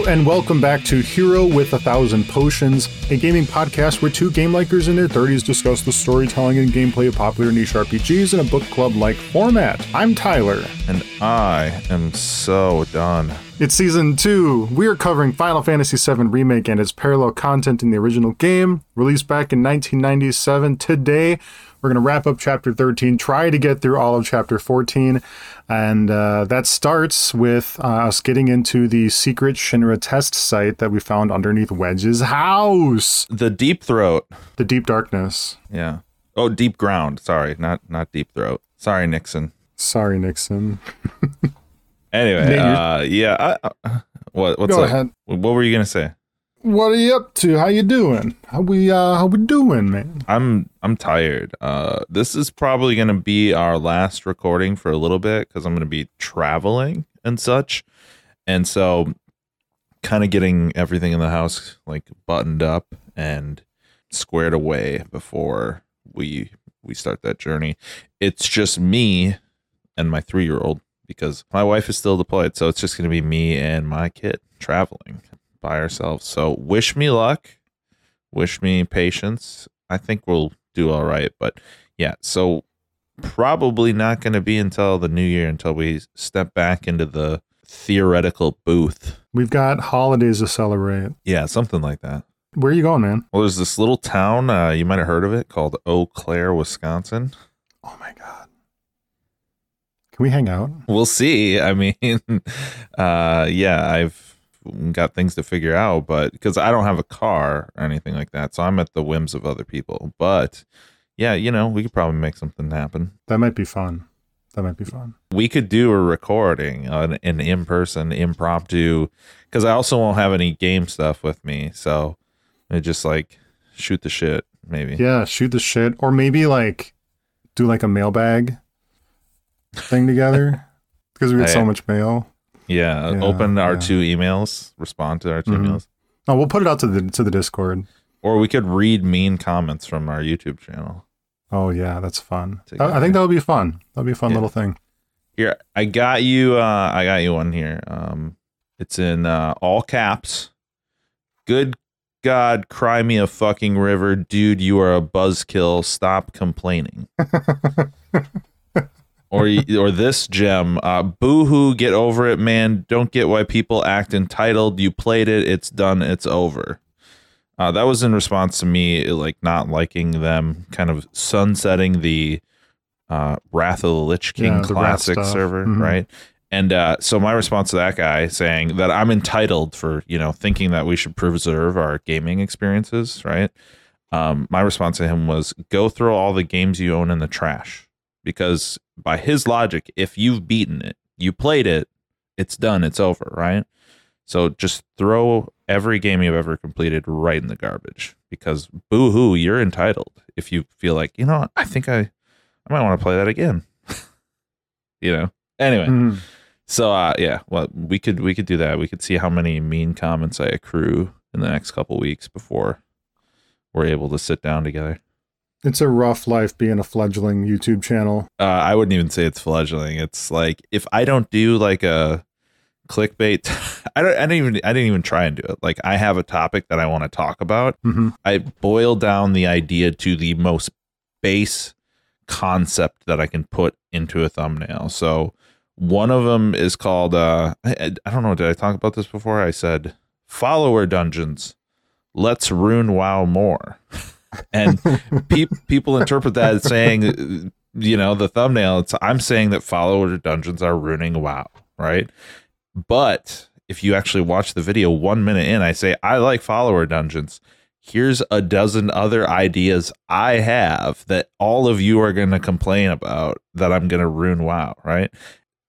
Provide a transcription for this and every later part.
Hello and welcome back to Hero with a Thousand Potions, a gaming podcast where two game likers in their 30s discuss the storytelling and gameplay of popular niche RPGs in a book club like format. I'm Tyler. And I am so done. It's season two. We are covering Final Fantasy VII Remake and its parallel content in the original game, released back in 1997. Today, we're going to wrap up chapter 13, try to get through all of chapter 14. And uh, that starts with uh, us getting into the secret Shinra test site that we found underneath Wedge's house. The deep throat. The deep darkness. Yeah. Oh, deep ground. Sorry, not not deep throat. Sorry, Nixon. Sorry, Nixon. Anyway, uh, yeah. I, uh, what what's Go up? ahead. What were you gonna say? What are you up to? How you doing? How we uh how we doing, man? I'm I'm tired. Uh, this is probably gonna be our last recording for a little bit because I'm gonna be traveling and such, and so kind of getting everything in the house like buttoned up and squared away before we we start that journey. It's just me and my three year old because my wife is still deployed, so it's just gonna be me and my kid traveling by ourselves. So wish me luck wish me patience. I think we'll do all right. But yeah, so probably not going to be until the new year until we step back into the theoretical booth. We've got holidays to celebrate. Yeah, something like that. Where are you going, man? Well, there's this little town, uh, you might have heard of it, called Eau Claire, Wisconsin. Oh my god. Can we hang out? We'll see. I mean, uh, yeah, I've got things to figure out, but because I don't have a car or anything like that, so I'm at the whims of other people. But yeah, you know, we could probably make something happen. That might be fun. That might be fun. we could do a recording an, an in-person impromptu because i also won't have any game stuff with me so it just like shoot the shit maybe Yeah, shoot the shit. Or maybe like do like a mailbag thing together. Because we get so much mail. Yeah, Yeah, open our yeah. two emails respond to our 2 Mhm. emails Oh, we'll put it out to the to the Discord. or we could read mean comments from our youtube channel Oh yeah, that's fun. I think that would be fun. That'd be a fun Yeah. little thing. here i got you uh i got you one here um it's in uh all caps good god cry me a fucking river dude you are a buzzkill stop complaining or or this gem uh boo-hoo get over it man. Don't get why people act entitled. You played it. It's done. It's over. Uh that was in response to me like not liking them kind of sunsetting the uh wrath of the lich king Yeah, classic server Mhm. right? And uh, so my response to that guy saying that I'm entitled for you know thinking that we should preserve our gaming experiences, right? Um, my response to him was go throw all the games you own in the trash because by his logic, if you've beaten it, you played it, it's done, it's over, right? So just throw every game you've ever completed right in the garbage because boo hoo, you're entitled. If you feel like you know, I think I, I might want to play that again. you know. Anyway, Mhm. so uh yeah, well we could we could do that. We could see how many mean comments I accrue in the next couple weeks before we're able to sit down together. It's a rough life being a fledgling YouTube channel. Uh I wouldn't even say it's fledgling. It's like if I don't do like a clickbait I don't I didn't even I didn't even try and do it. Like I have a topic that I want to talk about. hmm I boil down the idea to the most base concept that I can put into a thumbnail. So one of them is called uh I, I don't know did I talk about this before? I said follower dungeons. Let's ruin WoW more. and pe- people interpret that as saying you know the thumbnail it's I'm saying that follower dungeons are ruining WoW, right? But if you actually watch the video 1 minute in I say I like follower dungeons here's a dozen other ideas I have that all of you are going to complain about that I'm going to ruin WoW, right?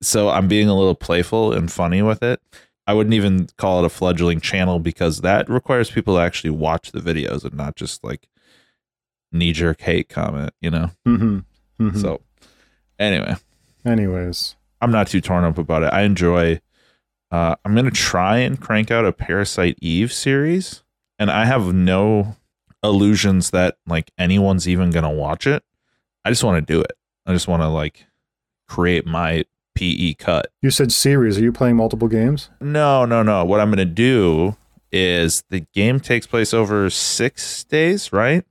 So I'm being a little playful and funny with it. I wouldn't even call it a fledgling channel because that requires people to actually watch the videos and not just like knee jerk hate comment, you know? hmm hmm So anyway, anyways, I'm not too torn up about it. I enjoy. Uh, I'm gonna try and crank out a Parasite Eve series, and I have no illusions that like anyone's even gonna watch it. I just want to do it. I just want to like create my PE cut. You said series. Are you playing multiple games? No, no, no. What I'm going to do is the game takes place over six days, right?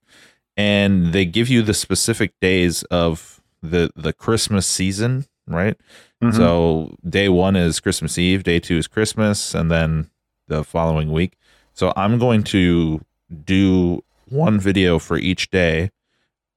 And they give you the specific days of the the Christmas season, right? Mhm. So day one is Christmas Eve, day two is Christmas, and then the following week. So I'm going to do one video for each day,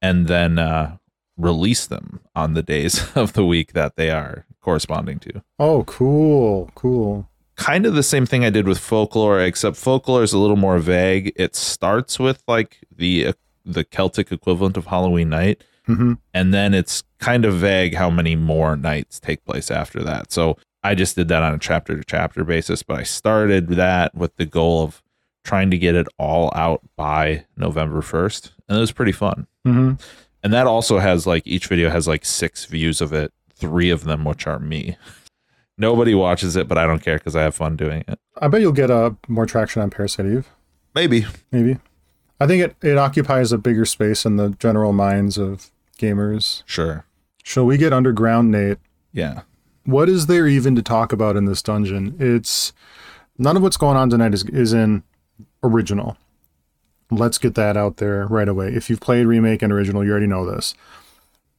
and then uh, release them on the days of the week that they are corresponding to Oh, cool, cool. kind of the same thing I did with folklore, except folklore is a little more vague. It starts with like the the Celtic equivalent of Halloween night, hmm and then it's kind of vague how many more nights take place after that. So I just did that on a chapter to chapter basis, but I started that with the goal of trying to get it all out by November 1st. And it was pretty fun. hmm And that also has like each video has like six views of it, three of them which are me. Nobody watches it, but I don't care because I have fun doing it. I bet you'll get uh, more traction on Parasite Eve. Maybe. Maybe. I think it, it occupies a bigger space in the general minds of gamers. Sure. Shall we get underground, Nate? Yeah. What is there even to talk about in this dungeon? It's none of what's going on tonight is is in original. Let's get that out there right away. If you've played remake and original, you already know this.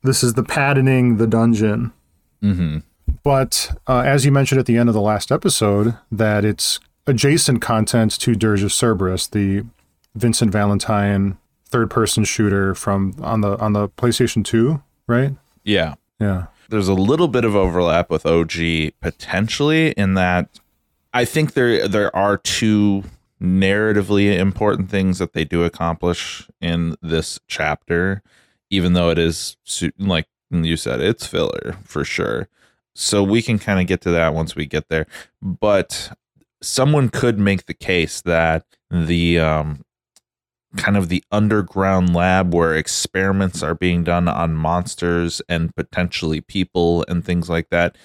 This is the patenting the dungeon. Mm-hmm. But uh, as you mentioned at the end of the last episode, that it's adjacent content to Dirge of Cerberus, the Vincent Valentine third-person shooter from on the on the PlayStation 2, right? Yeah. Yeah. There's a little bit of overlap with OG potentially in that I think there there are two narratively important things that they do accomplish in this chapter, even though it is like you said, it's filler for sure. So we can kind of get to that once we get there. But someone could make the case that the um, kind of the underground lab where experiments are being done on monsters and potentially people and things like that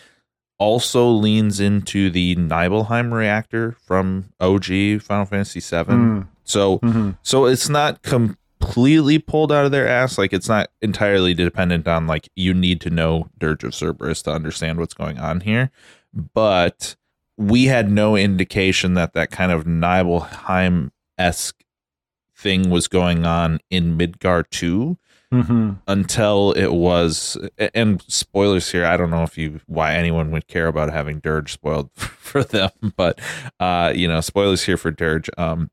also leans into the Nibelheim reactor from OG Final Fantasy VII. Mm. So Mhm. so it's not completely pulled out of their ass. Like it's not entirely dependent on like you need to know Dirge of Cerberus to understand what's going on here. But we had no indication that that kind of Nibelheim esque thing was going on in Midgar 2 Mhm. until it was and spoilers here i don't know if you why anyone would care about having dirge spoiled for them but uh you know spoilers here for dirge um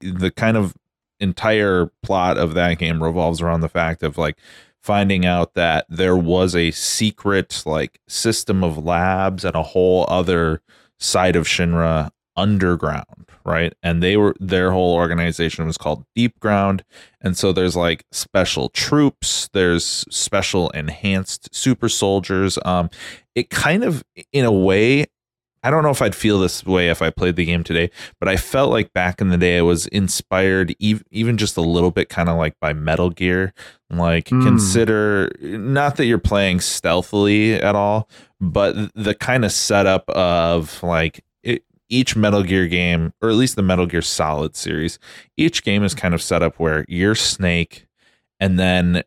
the kind of entire plot of that game revolves around the fact of like finding out that there was a secret like system of labs and a whole other side of shinra underground right? And they were their whole organization was called deep ground. And so there's like special troops there's special enhanced super soldiers. Um it kind of in a way i don't know if i'd feel this way if i played the game today but i felt like back in the day i was inspired ev- even just a little bit kind of like by metal gear. Like Hmm. consider not that you're playing stealthily at all but the kind of setup of like each metal gear game or at least the metal gear solid series each game is kind of set up where you're snake and then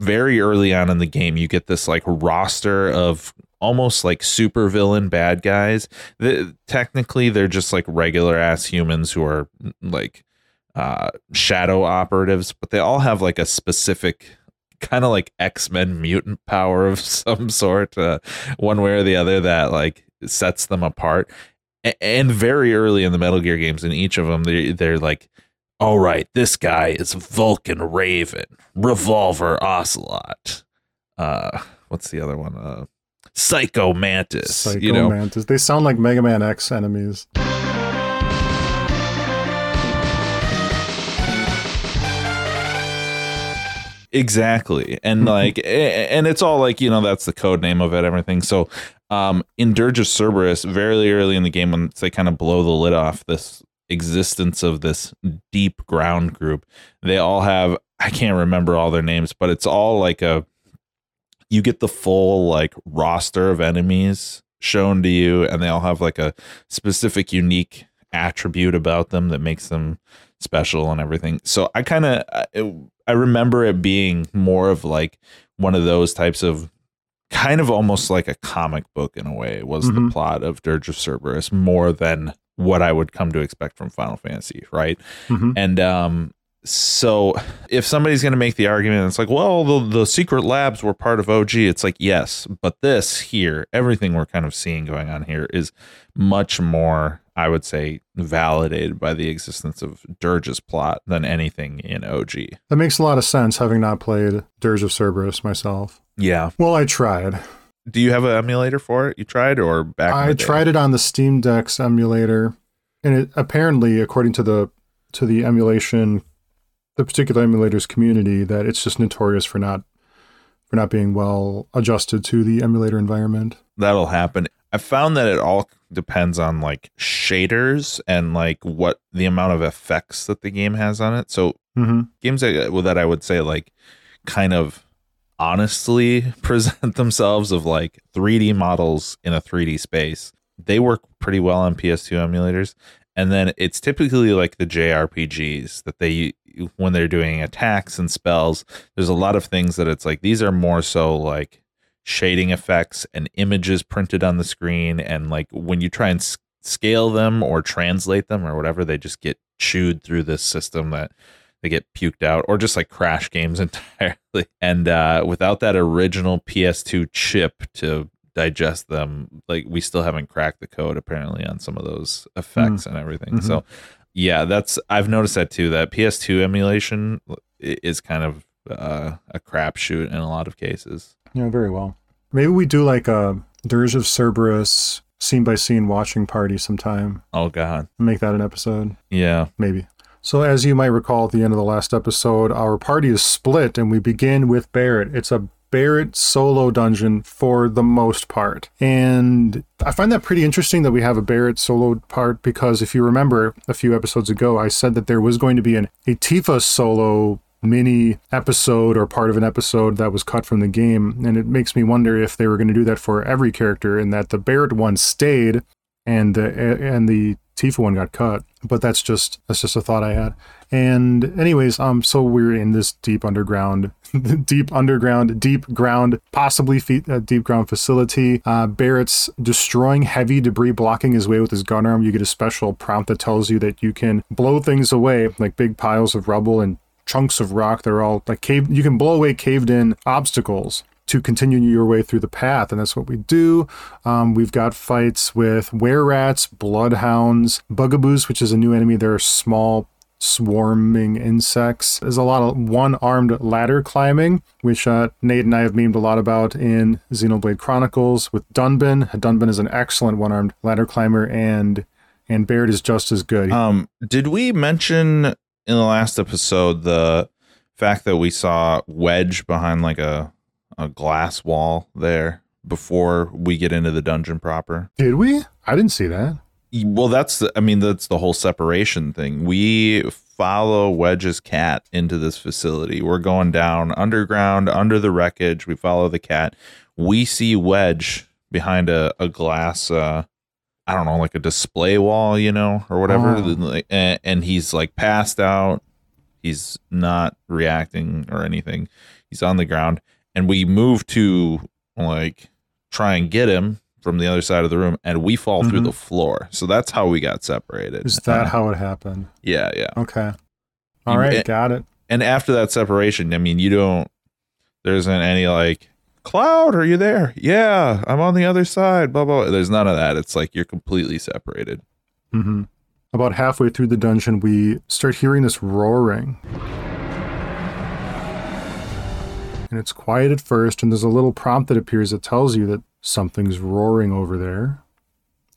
very early on in the game you get this like roster of almost like super villain bad guys. The, technically they're just like regular ass humans who are like uh shadow operatives but they all have like a specific kind of like x-men mutant power of some sort uh, one way or the other that like sets them apart and very early in the metal gear games in each of them they, they're like all right, this guy is Vulcan Raven, Revolver Ocelot. Uh, what's the other one? Uh, Psycho Mantis. Psycho you know, Mantis. They sound like Mega Man X enemies. exactly. And like, and it's all like you know that's the code name of it, everything. So, um, in Dirge of Cerberus, very early in the game, when they kind of blow the lid off this existence of this deep ground group, they all have I can't remember all their names, but it's all like a you get the full like roster of enemies shown to you and they all have like a specific unique attribute about them that makes them special and everything. So i kind of I remember it being more of like one of those types of kind of almost like a comic book in a way was Mhm. the plot of Dirge of Cerberus more than what I would come to expect from Final Fantasy, right? Mhm. And um so if somebody's going to make the argument it's like well the, the secret labs were part of OG it's like yes but this here everything we're kind of seeing going on here is much more I would say validated by the existence of Dirge's plot than anything in OG. That makes a lot of sense, having not played Dirge of Cerberus myself. Yeah. Well, I tried. Do you have an emulator for it? You tried or back? I tried it on the Steam Deck's emulator, and it apparently, according to the to the emulation, the particular emulator's community, that it's just notorious for not for not being well adjusted to the emulator environment. That'll happen. I found that it all depends on like shaders and like what the amount of effects that the game has on it. So hmm games that, well, that I would say like kind of honestly present themselves of like 3D models in a 3D space. They work pretty well on PS2 emulators. And then it's typically like the JRPGs that they when they're doing attacks and spells, there's a lot of things that it's like these are more so like shading effects and images printed on the screen and like when you try and s- scale them or translate them or whatever they just get chewed through this system that they get puked out or just like crash games entirely. And uh without that original ps2 chip to digest them like we still haven't cracked the code apparently on some of those effects and everything. Mhm. so yeah that's i've noticed that too that ps2 emulation is kind of uh, a crapshoot in a lot of cases Yeah, very well. Maybe we do like a Dirge of Cerberus scene by scene watching party sometime. oh god Make that an episode. yeah Maybe. So, as you might recall at the end of the last episode, our party is split and we begin with Barret. It's a Barret solo dungeon for the most part. And I find that pretty interesting that we have a Barret solo part because if you remember a few episodes ago, I said that there was going to be an, a Tifa solo mini episode or part of an episode that was cut from the game. And it makes me wonder if they were going to do that for every character and that the Barret one stayed and the and the Tifa one got cut. But that's just that's just a thought I had. And anyways, um, so we're in this deep underground, deep underground, deep ground, possibly feet, uh, deep ground facility. Uh, Barret's destroying heavy debris, blocking his way with his gun arm. You get a special prompt that tells you that you can blow things away, like big piles of rubble and chunks of rock. They're all like cave. You can blow away caved in obstacles to continue your way through the path, and that's what we do. Um, we've got fights with were rats, bloodhounds, bugaboos, which is a new enemy. They're small swarming insects. There's a lot of one-armed ladder climbing, which uh, Nate and I have memed a lot about in Xenoblade Chronicles with Dunban. Dunban is an excellent one-armed ladder climber, and and Barret is just as good. Um, did we mention in the last episode the fact that we saw Wedge behind like a a glass wall there before we get into the dungeon proper? Did we? I didn't see that. Well, that's the, I mean that's the whole separation thing. We follow Wedge's cat into this facility. We're going down underground under the wreckage. We follow the cat. We see Wedge behind a, a glass uh I don't know, like a display wall, you know, or whatever. Oh. And, and he's like passed out. He's not reacting or anything. He's on the ground. And we move to like try and get him from the other side of the room and we fall through Mhm. the floor. So that's how we got separated. Is that Uh, how it happened? Yeah, yeah. Okay. All You- right, eh, got it. And after that separation, I mean, you don't there isn't any like Cloud, are you there? Yeah, I'm on the other side. Blah blah. There's none of that. It's like you're completely separated. hmm About halfway through the dungeon, we start hearing this roaring. And it's quiet at first, and there's a little prompt that appears that tells you that something's roaring over there.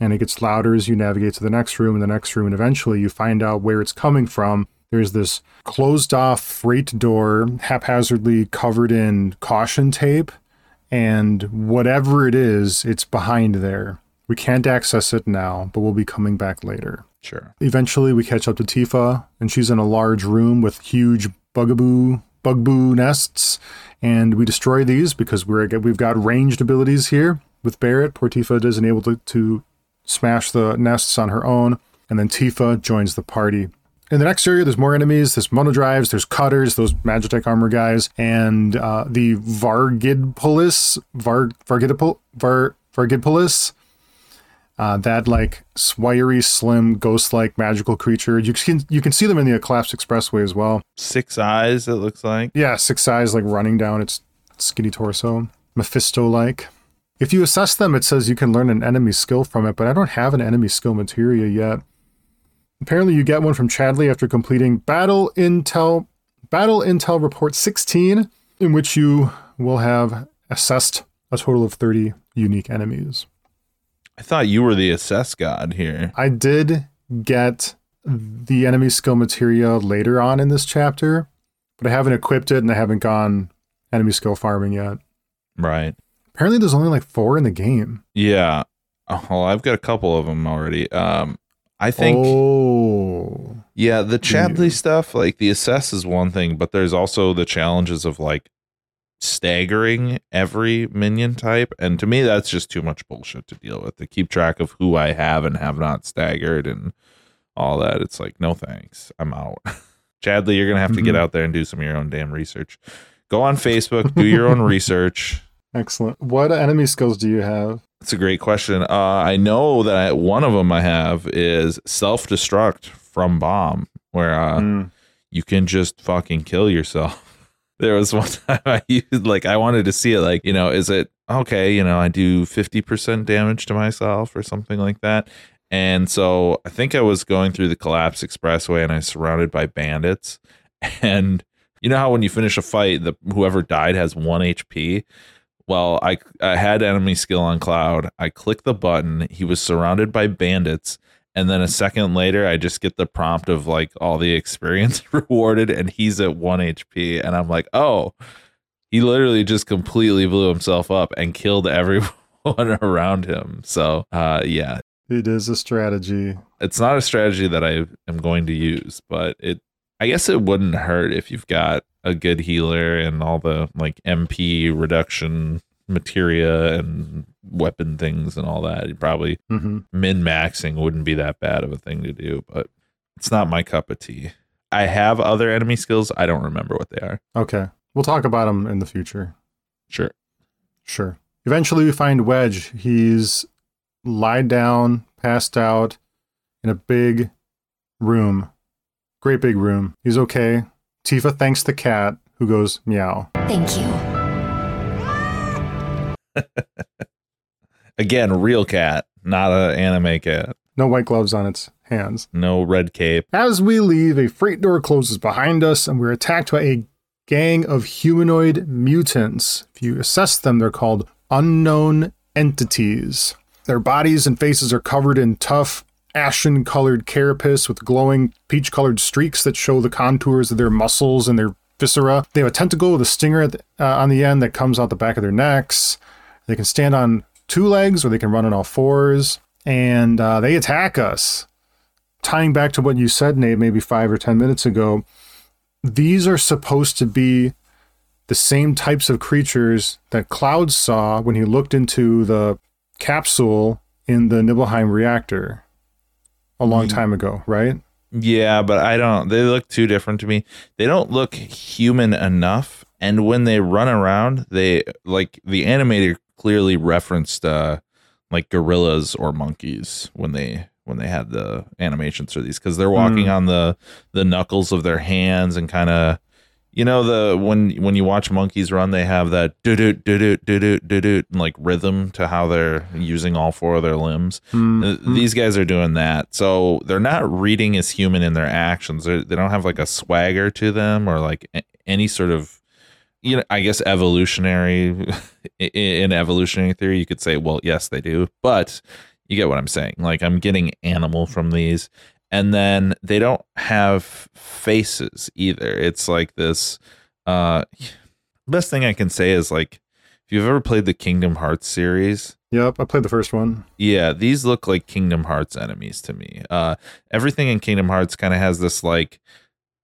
And it gets louder as you navigate to the next room and the next room, and eventually you find out where it's coming from. There's this closed off freight door, haphazardly covered in caution tape, and whatever it is, it's behind there. We can't access it now, but we'll be coming back later. Sure. Eventually, we catch up to Tifa, and she's in a large room with huge bugaboo bugboo nests, and we destroy these because we're we've got ranged abilities here with Barret. Poor Tifa isn't able to, to smash the nests on her own, and then Tifa joins the party. In the next area, there's more enemies. There's monodrives, there's cutters, those Magitech armor guys, and uh, the Varghidpolis, Var, Vargidpol, Var, Varghidpolis. Uh, that like wiry, slim, ghost-like magical creature. You can you can see them in the Collapse Expressway as well. Six eyes, it looks like. Yeah, six eyes like running down its skinny torso, Mephisto-like. If you assess them, it says you can learn an enemy skill from it, but I don't have an enemy skill materia yet. Apparently, you get one from Chadley after completing Battle Intel Battle Intel Report 16, in which you will have assessed a total of 30 unique enemies. I thought you were the assess god here. I did get the enemy skill materia later on in this chapter, but I haven't equipped it and I haven't gone enemy skill farming yet. Right. Apparently, there's only like four in the game. Yeah. Oh, I've got a couple of them already. Um, I think. Oh. Yeah, the? Chadley stuff, like the assess is one thing, but there's also the challenges of like staggering every minion type. And to me, that's just too much bullshit to deal with to keep track of who I have and have not staggered and all that. It's like, no thanks. I'm out. Chadley, you're going to have to get Mhm. out there and do some of your own damn research. Go on Facebook, do your own research. Excellent. What enemy skills do you have? That's a great question. Uh, I know that I, one of them I have is self destruct from bomb, where uh, Mm. you can just fucking kill yourself. There was one time I used like I wanted to see it like, you know, is it okay, you know, I do 50% damage to myself or something like that. And so I think I was going through the collapse expressway and I was surrounded by bandits. And you know how when you finish a fight, the whoever died has one HP? Well, I I had enemy skill on Cloud. I clicked the button. He was surrounded by bandits, and then a second later, I just get the prompt of like all the experience rewarded, and he's at one HP, and I'm like, oh, he literally just completely blew himself up and killed everyone around him. So, uh, yeah, It is a strategy. it's not a strategy that I am going to use, but it I guess it wouldn't hurt if you've got a good healer and all the like MP reduction materia and weapon things and all that. You probably hmm min maxing wouldn't be that bad of a thing to do, but it's not my cup of tea. I have other enemy skills. I don't remember what they are. Okay. We'll talk about them in the future. Sure. Sure. Eventually, we find Wedge. He's lied down, passed out in a big room. Great big room. He's okay. Tifa thanks the cat, who goes meow. Thank you. Again, real cat, not an anime cat. No white gloves on its hands. No red cape. As we leave, a freight door closes behind us, and we're attacked by a gang of humanoid mutants. If you assess them, they're called unknown entities. Their bodies and faces are covered in tough, ashen colored carapace with glowing peach colored streaks that show the contours of their muscles and their viscera. They have a tentacle with a stinger the, uh, on the end that comes out the back of their necks. They can stand on two legs or they can run on all fours. And uh, they attack us tying back to what you said, Nate, maybe five or 10 minutes ago, these are supposed to be the same types of creatures that Cloud saw when he looked into the capsule in the Nibelheim reactor a long time ago, right? Yeah, but I don't. They look too different to me. They don't look human enough. And when they run around, they like the animator clearly referenced uh like gorillas or monkeys when they when they had the animations for these because they're walking on the the knuckles of their hands and kind of you know the when when you watch monkeys run they have that do do do do do do do do like rhythm to how they're using all four of their limbs uh, These guys are doing that. So they're not reading as human in their actions. They're, they don't have like a swagger to them or like any sort of, you know, I guess evolutionary, in evolutionary theory, you could say, well, yes, they do. But you get what I'm saying. Like I'm getting animal from these. And then they don't have faces either. It's like this. Uh, best thing I can say is like, if you've ever played the Kingdom Hearts series, Yep, I played the first one. yeah, these look like Kingdom Hearts enemies to me. Uh, everything in Kingdom Hearts kind of has this like,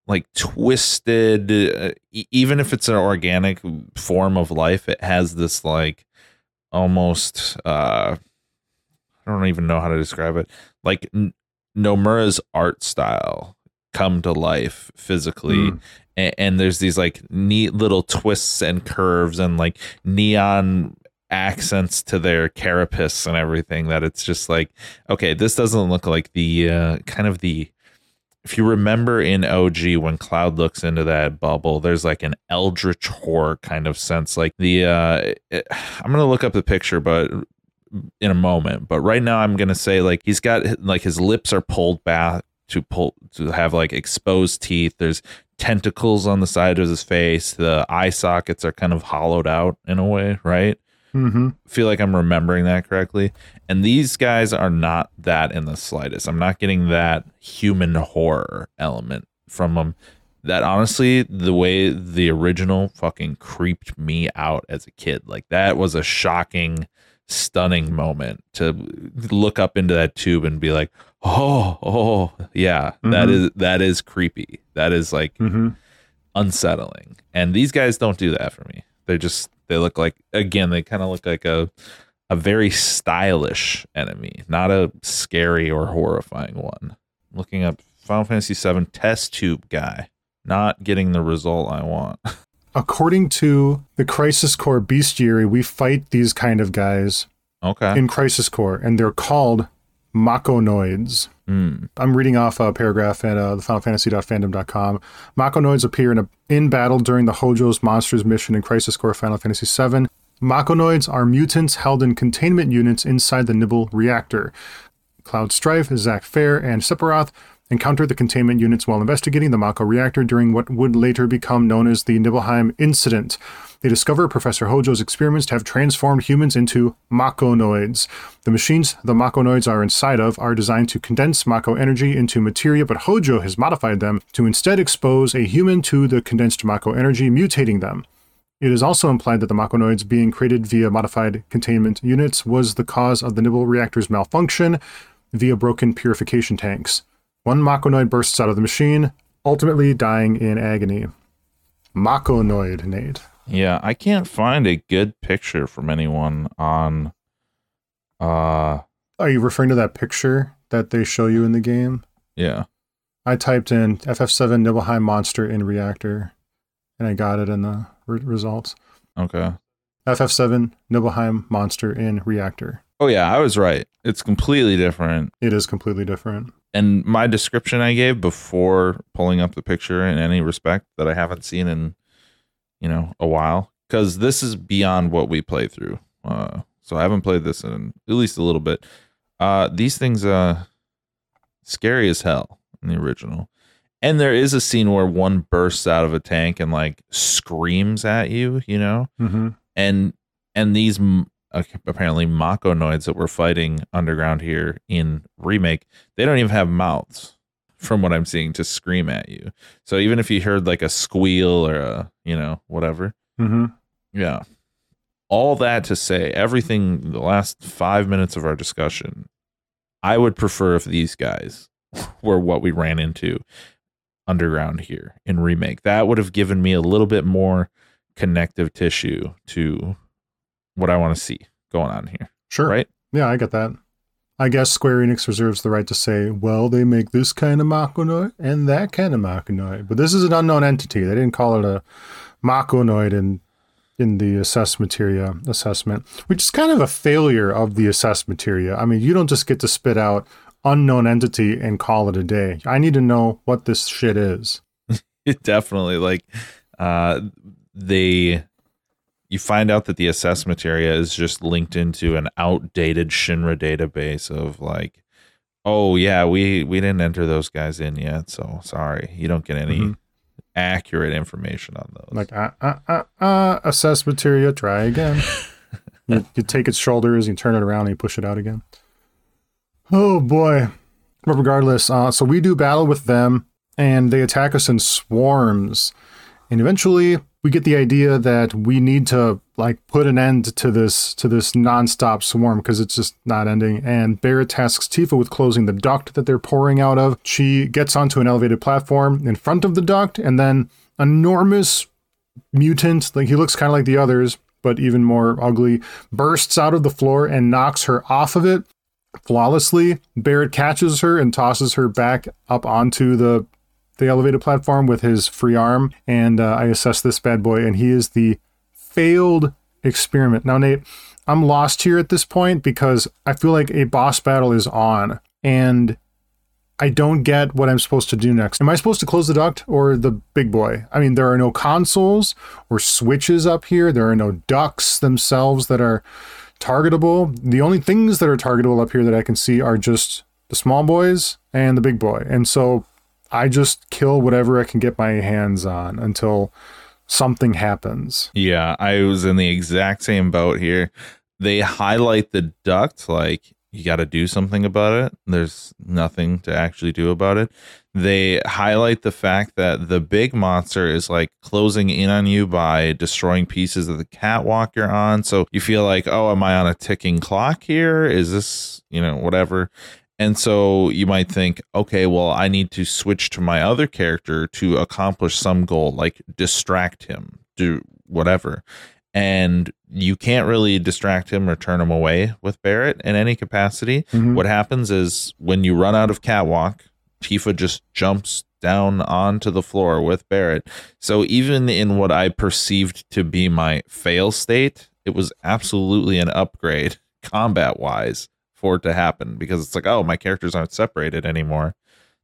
like twisted. Uh, e- even if it's an organic form of life, it has this like almost. Uh, I don't even know how to describe it. Like N- Nomura's art style come to life physically. And, and there's these like neat little twists and curves and like neon accents to their carapace and everything that it's just like okay this doesn't look like the uh, kind of the if you remember in OG when Cloud looks into that bubble, there's like an eldritch horror kind of sense. Like the uh it, I'm gonna look up the picture, but in a moment. But right now I'm gonna say like he's got like his lips are pulled back to pull to have like exposed teeth. There's tentacles on the side of his face. The eye sockets are kind of hollowed out in a way, right? Mm-hmm. feel like I'm remembering that correctly. And these guys are not that in the slightest. I'm not getting that human horror element from them. That honestly, the way the original fucking creeped me out as a kid. Like that was a shocking, stunning moment to look up into that tube and be like, oh, oh, yeah, that Mhm. is that is creepy. That is like Mm-hmm. unsettling. And these guys don't do that for me. They're just they look like again, they kind of look like a a very stylish enemy, not a scary or horrifying one. Looking up Final Fantasy VII test tube guy, not getting the result I want. According to the Crisis Core bestiary, we fight these kind of guys okay. in Crisis Core, and they're called Makonoids. Hmm. I'm reading off a paragraph at uh, the FinalFantasy.fandom.com. Makonoids appear in, a, in battle during the Hojo's Monsters mission in Crisis Core Final Fantasy VII. Makonoids are mutants held in containment units inside the Nibel reactor. Cloud Strife, Zack Fair, and Sephiroth encounter the containment units while investigating the Mako reactor during what would later become known as the Nibelheim Incident. They discover Professor Hojo's experiments have transformed humans into Makonoids. The machines the Makonoids are inside of are designed to condense Mako energy into materia, but Hojo has modified them to instead expose a human to the condensed Mako energy, mutating them. It is also implied that the Makonoids being created via modified containment units was the cause of the Nibel reactor's malfunction via broken purification tanks. One Makonoid bursts out of the machine, ultimately dying in agony. Makonoid, Nate. Yeah, I can't find a good picture from anyone on uh Are you referring to that picture that they show you in the game? yeah. I typed in FF7 Nibelheim monster in reactor, and I got it in the re- results. Okay. FF7 Nibelheim monster in reactor. Oh yeah, I was right. It's completely different. It is completely different. And my description I gave before pulling up the picture in any respect that I haven't seen in you know a while because this is beyond what we play through. Uh, so I haven't played this in at least a little bit. Uh, these things uh scary as hell in the original. And there is a scene where one bursts out of a tank and like screams at you, you know? Mm-hmm. and and these apparently makonoids that we're fighting underground here in remake they don't even have mouths from what i'm seeing to scream at you. So even if you heard like a squeal or a you know whatever. Mm-hmm. yeah. All that to say everything the last five minutes of our discussion i would prefer if these guys were what we ran into underground here in remake. That would have given me a little bit more connective tissue to what I want to see going on here. Sure. Right? Yeah, I get that. I guess Square Enix reserves the right to say, well, they make this kind of Makonoid and that kind of Makonoid. But this is an unknown entity. They didn't call it a Makonoid in in the assess materia assessment, which is kind of a failure of the assess materia. I mean, you don't just get to spit out unknown entity and call it a day. I need to know what this shit is. It definitely like uh they you find out that the assess materia is just linked into an outdated Shinra database of like oh yeah, we we didn't enter those guys in yet, so sorry. You don't get any Mhm. accurate information on those. Like, uh, uh, uh, uh, assess materia, try again. you, you take its shoulders, you turn it around, and you push it out again. Oh boy. But regardless, uh, so we do battle with them, and they attack us in swarms. And eventually, we get the idea that we need to like put an end to this to this nonstop swarm because it's just not ending. And Barret tasks Tifa with closing the duct that they're pouring out of. She gets onto an elevated platform in front of the duct, and then enormous mutant, like he looks kind of like the others, but even more ugly, bursts out of the floor and knocks her off of it flawlessly. Barret catches her and tosses her back up onto the the elevated platform with his free arm, and uh, I assess this bad boy, and he is the failed experiment. Now, Nate, I'm lost here at this point because I feel like a boss battle is on, and I don't get what I'm supposed to do next. Am I supposed to close the duct or the big boy? I mean, there are no consoles or switches up here. There are no ducts themselves that are targetable. The only things that are targetable up here that I can see are just the small boys and the big boy. And so I just kill whatever I can get my hands on until something happens. Yeah, I was in the exact same boat here. They highlight the duct like you got to do something about it. There's nothing to actually do about it. They highlight the fact that the big monster is like closing in on you by destroying pieces of the catwalk you're on. So you feel like, oh, am I on a ticking clock here? Is this, you know, whatever? And so you might think, okay, well, I need to switch to my other character to accomplish some goal, like distract him, do whatever and you can't really distract him or turn him away with Barret in any capacity. Mm-hmm. What happens is when you run out of catwalk, Tifa just jumps down onto the floor with Barret. So even in what I perceived to be my fail state, it was absolutely an upgrade combat wise for it to happen because it's like, oh, my characters aren't separated anymore.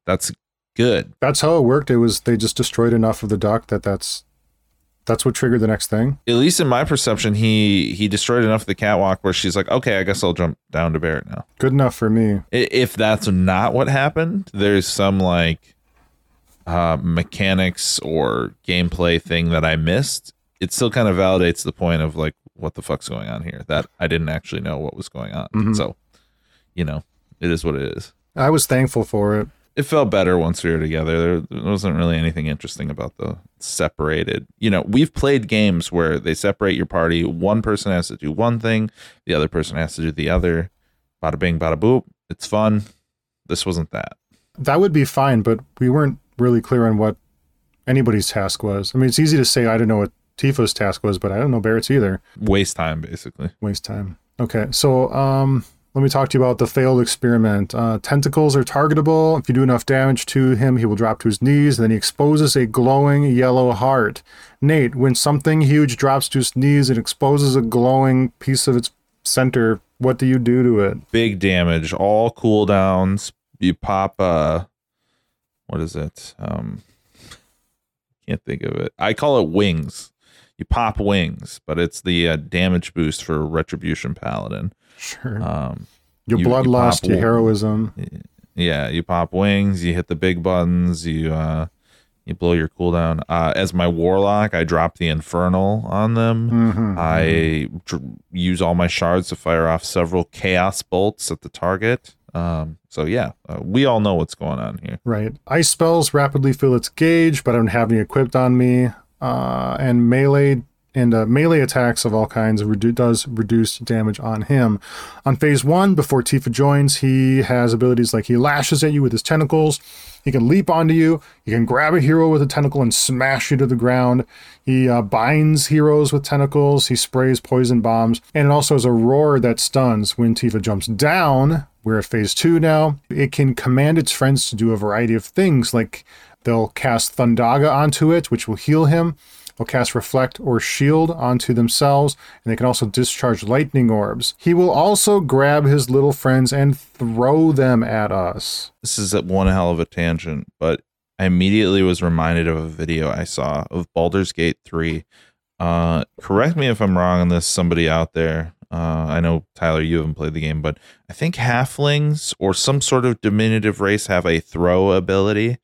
That's good. That's how it worked. It was they just destroyed enough of the duct that that's that's what triggered the next thing. At least in my perception, he he destroyed enough of the catwalk where she's like, okay, I guess I'll jump down to Barret now. Good enough for me. If that's not what happened, there's some like uh, mechanics or gameplay thing that I missed. It still kind of validates the point of like, what the fuck's going on here? That I didn't actually know what was going on. Mm-hmm. So, you know, it is what it is. I was thankful for it it felt better once we were together. There wasn't really anything interesting about the separated. You know, we've played games where they separate your party. One person has to do one thing, the other person has to do the other. Bada bing, bada boop. It's fun. This wasn't that. That would be fine, but we weren't really clear on what anybody's task was. I mean, it's easy to say I don't know what Tifa's task was, but I don't know Barret's either. Waste time, basically. Waste time. Okay, so um, let me talk to you about the failed experiment. Uh, tentacles are targetable. If you do enough damage to him, he will drop to his knees. Then he exposes a glowing yellow heart. Nate, when something huge drops to his knees and exposes a glowing piece of its center, what do you do to it? Big damage. All cooldowns. You pop. Uh, what is it? Um, can't think of it. I call it wings. You pop wings, but it's the uh, damage boost for Retribution Paladin. Sure. Um, your you, bloodlust, you your heroism. Yeah, you pop wings, you hit the big buttons, you uh, you blow your cooldown. Uh, as my warlock, I drop the infernal on them. Mm-hmm, I mm-hmm. Dr- use all my shards to fire off several chaos bolts at the target. Um, so yeah, uh, we all know what's going on here. Right. Ice spells rapidly fill its gauge, but I don't have any equipped on me. Uh, and melee and uh, melee attacks of all kinds redu- does reduce damage on him. On phase one, before Tifa joins, he has abilities like he lashes at you with his tentacles. He can leap onto you. He can grab a hero with a tentacle and smash you to the ground. He uh, binds heroes with tentacles. He sprays poison bombs. And it also has a roar that stuns when Tifa jumps down. We're at phase two now. It can command its friends to do a variety of things, like they'll cast Thundaga onto it, which will heal him. They'll cast Reflect or Shield onto themselves, and they can also discharge lightning orbs. He will also grab his little friends and throw them at us. This is one hell of a tangent, but I immediately was reminded of a video I saw of Baldur's Gate 3. Uh, correct me if I'm wrong on this, somebody out there. Uh, I know Tyler, you haven't played the game, but I think halflings or some sort of diminutive race have a throw ability.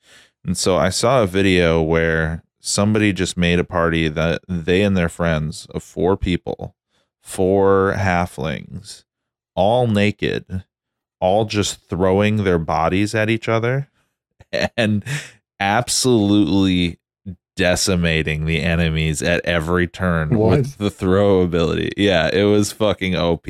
And so I saw a video where somebody just made a party that they and their friends of four people, four halflings, all naked, all just throwing their bodies at each other and absolutely decimating the enemies at every turn what? with the throw ability. Yeah, it was fucking OP.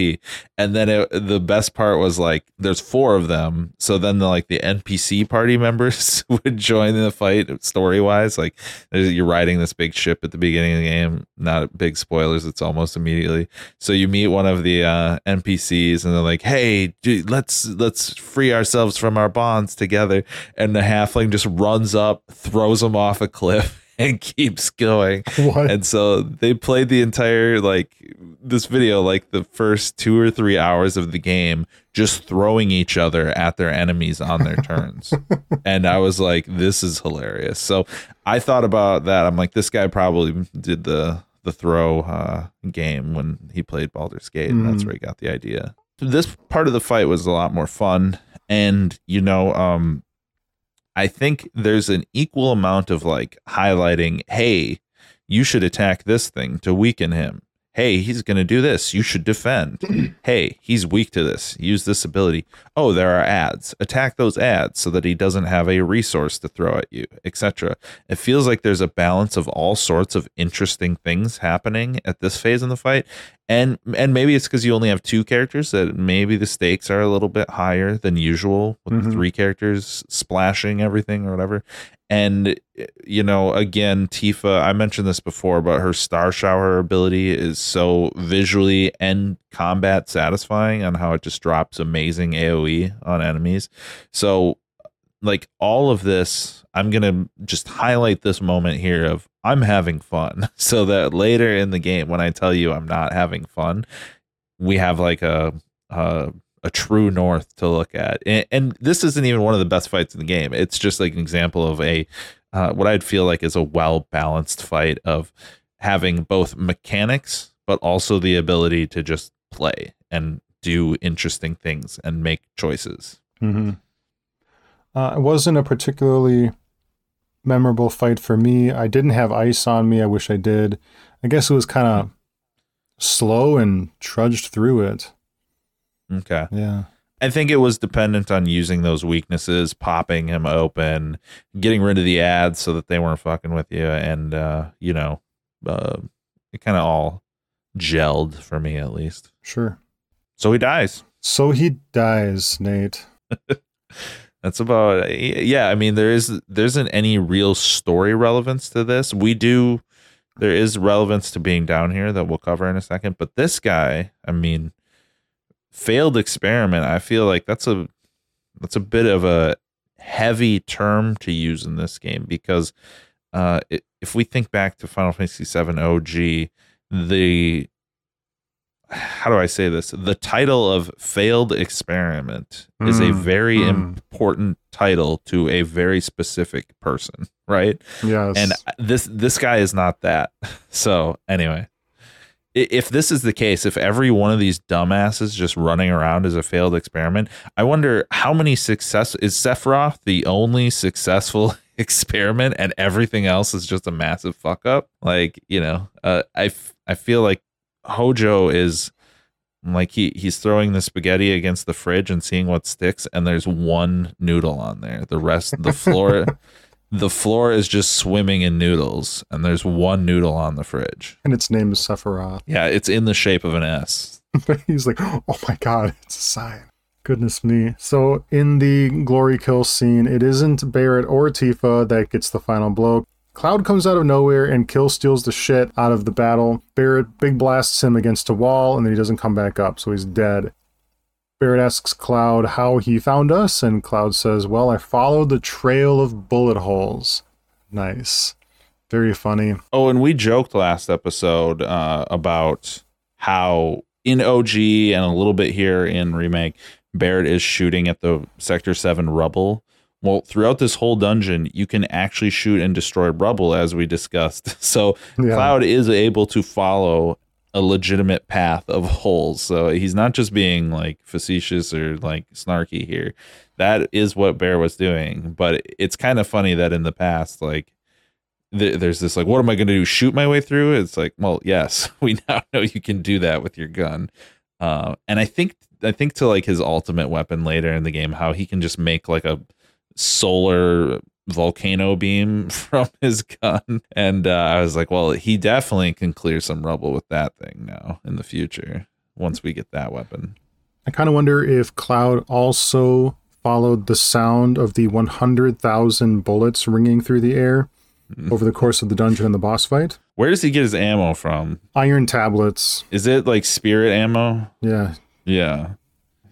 and then it, the best part was like there's four of them so then the like the npc party members would join in the fight story wise like you're riding this big ship at the beginning of the game not big spoilers it's almost immediately so you meet one of the uh, npcs and they're like hey dude, let's let's free ourselves from our bonds together and the halfling just runs up throws them off a cliff and keeps going. What? And so they played the entire like this video, like the first two or three hours of the game, just throwing each other at their enemies on their turns. and I was like, this is hilarious. So I thought about that. I'm like, this guy probably did the the throw uh, game when he played Baldur's Gate, and mm. that's where he got the idea. This part of the fight was a lot more fun, and you know, um, I think there's an equal amount of like highlighting, hey, you should attack this thing to weaken him hey, he's going to do this. You should defend. hey, he's weak to this. Use this ability. Oh, there are ads. Attack those ads so that he doesn't have a resource to throw at you, etc. It feels like there's a balance of all sorts of interesting things happening at this phase in the fight. And and maybe it's because you only have two characters that maybe the stakes are a little bit higher than usual with mm-hmm. three characters splashing everything or whatever. And you know, again, Tifa, I mentioned this before, but her star shower ability is so visually and combat satisfying on how it just drops amazing AoE on enemies. So like all of this, I'm gonna just highlight this moment here of I'm having fun. So that later in the game, when I tell you I'm not having fun, we have like a, a a true north to look at. And, and, this isn't even one of the best fights in the game. It's just like an example of a uh, what I'd feel like is a well balanced fight of having both mechanics but also the ability to just play and do interesting things and make choices. Mm-hmm. Uh, it wasn't a particularly memorable fight for me. I didn't have ice on me. I wish I did. I guess it was kind of slow and trudged through it. Okay. Yeah. I think it was dependent on using those weaknesses, popping him open, getting rid of the ads so that they weren't fucking with you, and uh, you know, uh, it kind of all gelled for me at least. Sure. So he dies. So he dies, Nate. That's about yeah. I mean, there is there isn't any real story relevance to this. We do there is relevance to being down here that we'll cover in a second. But this guy, I mean, failed experiment. I feel like that's a that's a bit of a heavy term to use in this game because uh, it, if we think back to Final Fantasy VII OG, the how do I say this? The title of failed experiment mm, is a hmm. very mm. important title to a very specific person, right? Yes. And this this guy is not that. So anyway, if this is the case, if every one of these dumbasses just running around is a failed experiment, I wonder how many success is Sephiroth the only successful experiment and everything else is just a massive fuck up? Like, you know, uh, I, f- I feel like Hojo is like he he's throwing the spaghetti against the fridge and seeing what sticks and there's one noodle on there. The rest the floor the floor is just swimming in noodles and there's one noodle on the fridge. And its name is Sephiroth. Yeah, it's in the shape of an S. he's like, "Oh my god, it's a sign." Goodness me. So, in the glory kill scene, it isn't Barret or Tifa that gets the final blow. Cloud comes out of nowhere and Kill steals the shit out of the battle. Barret big blasts him against a wall and then he doesn't come back up, so he's dead. Barret asks Cloud how he found us, and Cloud says, Well, I followed the trail of bullet holes. Nice. Very funny. Oh, and we joked last episode uh, about how in OG and a little bit here in Remake, Barret is shooting at the Sector 7 rubble well, throughout this whole dungeon, you can actually shoot and destroy rubble, as we discussed. So yeah. Cloud is able to follow a legitimate path of holes. So he's not just being like facetious or like snarky here. That is what Bear was doing. But it's kind of funny that in the past, like, th- there's this like, what am I going to do? Shoot my way through? It's like, well, yes, we now know you can do that with your gun. Uh, and I think I think to like his ultimate weapon later in the game, how he can just make like a solar volcano beam from his gun and uh, i was like well he definitely can clear some rubble with that thing now in the future once we get that weapon I kind of wonder if Cloud also followed the sound of the 100,000 bullets ringing through the air over the course of the dungeon and the boss fight. Where does he get his ammo from? Iron tablets. Is it like spirit ammo? Yeah. Yeah.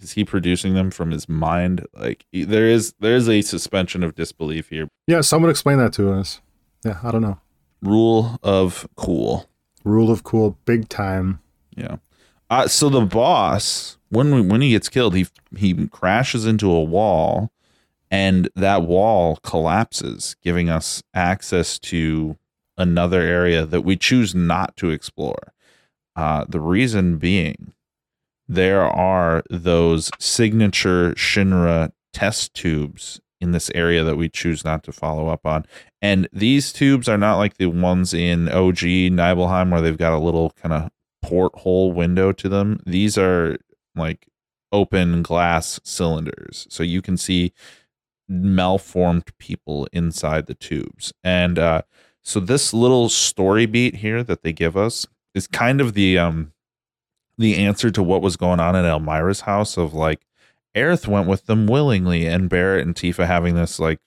Is he producing them from his mind? Like there is there is a suspension of disbelief here. Yeah, someone explain that to us. Yeah, I don't know. Rule of cool. Rule of cool, big time. Yeah. Uh, so the boss, when we, when he gets killed, he he crashes into a wall, and that wall collapses, giving us access to another area that we choose not to explore. Uh, the reason being, there are those signature Shinra test tubes in this area that we choose not to follow up on. And these tubes are not like the ones in OG Nibelheim where they've got a little kind of porthole window to them. These are like open glass cylinders. So you can see malformed people inside the tubes. And uh, so this little story beat here that they give us is kind of the um the answer to what was going on in Elmyra's house of like Aerith went with them willingly and Barret and Tifa having this like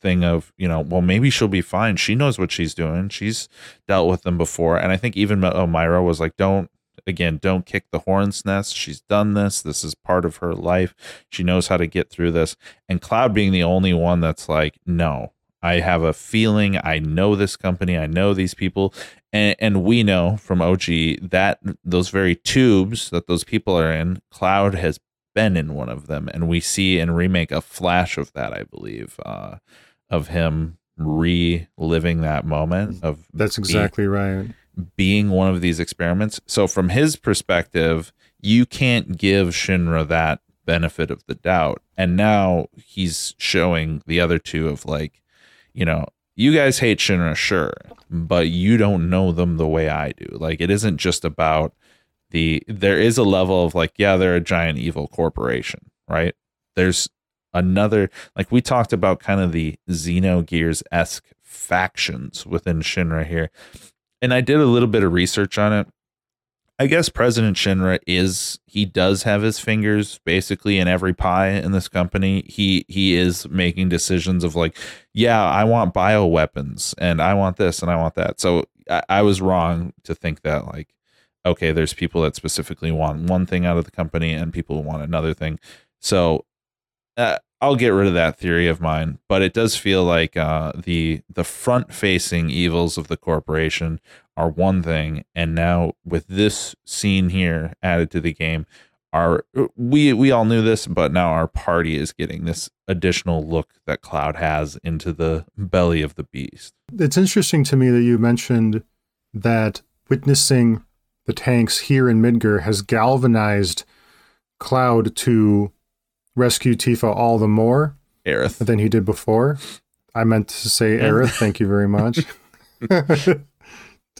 thing of, you know, well maybe she'll be fine. She knows what she's doing. She's dealt with them before. And I think even Elmyra oh, was like, don't again, don't kick the hornet's nest. She's done this. This is part of her life. She knows how to get through this. And Cloud being the only one that's like, no, I have a feeling. I know this company. I know these people. And, and we know from OG that those very tubes that those people are in, Cloud has been in one of them. And we see in Remake a flash of that, I believe, uh, of him reliving that moment of That's being- exactly right. being one of these experiments. So from his perspective, you can't give Shinra that benefit of the doubt. And now he's showing the other two of like, you know, you guys hate Shinra, sure, but you don't know them the way I do. Like it isn't just about the there is a level of like, yeah, they're a giant evil corporation, right? There's another like we talked about kind of the Xenogears esque factions within Shinra here and I did a little bit of research on it. I guess President Shinra is he does have his fingers basically in every pie in this company. He he is making decisions of like, yeah, I want bioweapons and I want this and I want that. So I, I was wrong to think that like, okay, there's people that specifically want one thing out of the company and people want another thing. So uh, I'll get rid of that theory of mine, but it does feel like uh, the the front facing evils of the corporation are one thing, and now with this scene here added to the game, our we we all knew this, but now our party is getting this additional look that Cloud has into the belly of the beast. It's interesting to me that you mentioned that witnessing the tanks here in Midgar has galvanized Cloud to rescue Tifa all the more Aerith, than he did before. I meant to say Aerith. Thank you very much.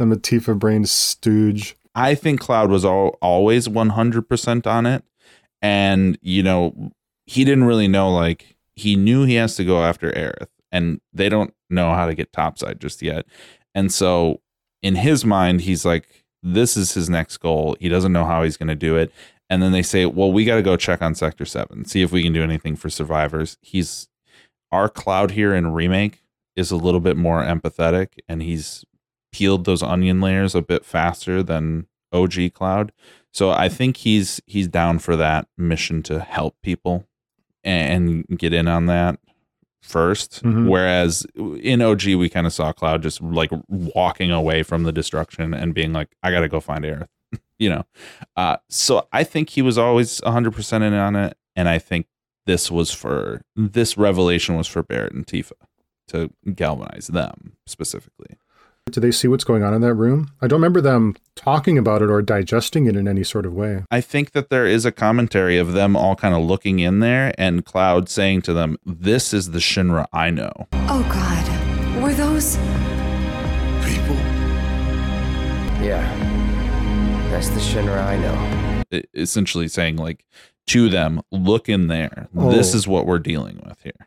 I'm a Tifa brained stooge. I think Cloud was all, always 100% on it. And, you know, he didn't really know, like, he knew he has to go after Aerith, and they don't know how to get topside just yet. And so, in his mind, he's like, this is his next goal. He doesn't know how he's going to do it. And then they say, well, we got to go check on Sector 7, see if we can do anything for survivors. He's, our Cloud here in Remake is a little bit more empathetic, and he's peeled those onion layers a bit faster than OG Cloud. So I think he's he's down for that mission to help people and get in on that 1st Mhm. Whereas in OG we kind of saw Cloud just like walking away from the destruction and being like, I gotta go find Aerith. you know. Uh so I think he was always 100% in on it. And I think this was for this revelation was for Barret and Tifa to galvanize them specifically. Do they see what's going on in that room? I don't remember them talking about it or digesting it in any sort of way. I think that there is a commentary of them all kind of looking in there and Cloud saying to them, This is the Shinra I know. Oh god. Were those People? Yeah. That's the Shinra I know. E- Essentially saying, like, to them, look in there. Oh. This Oh. is what we're dealing with here.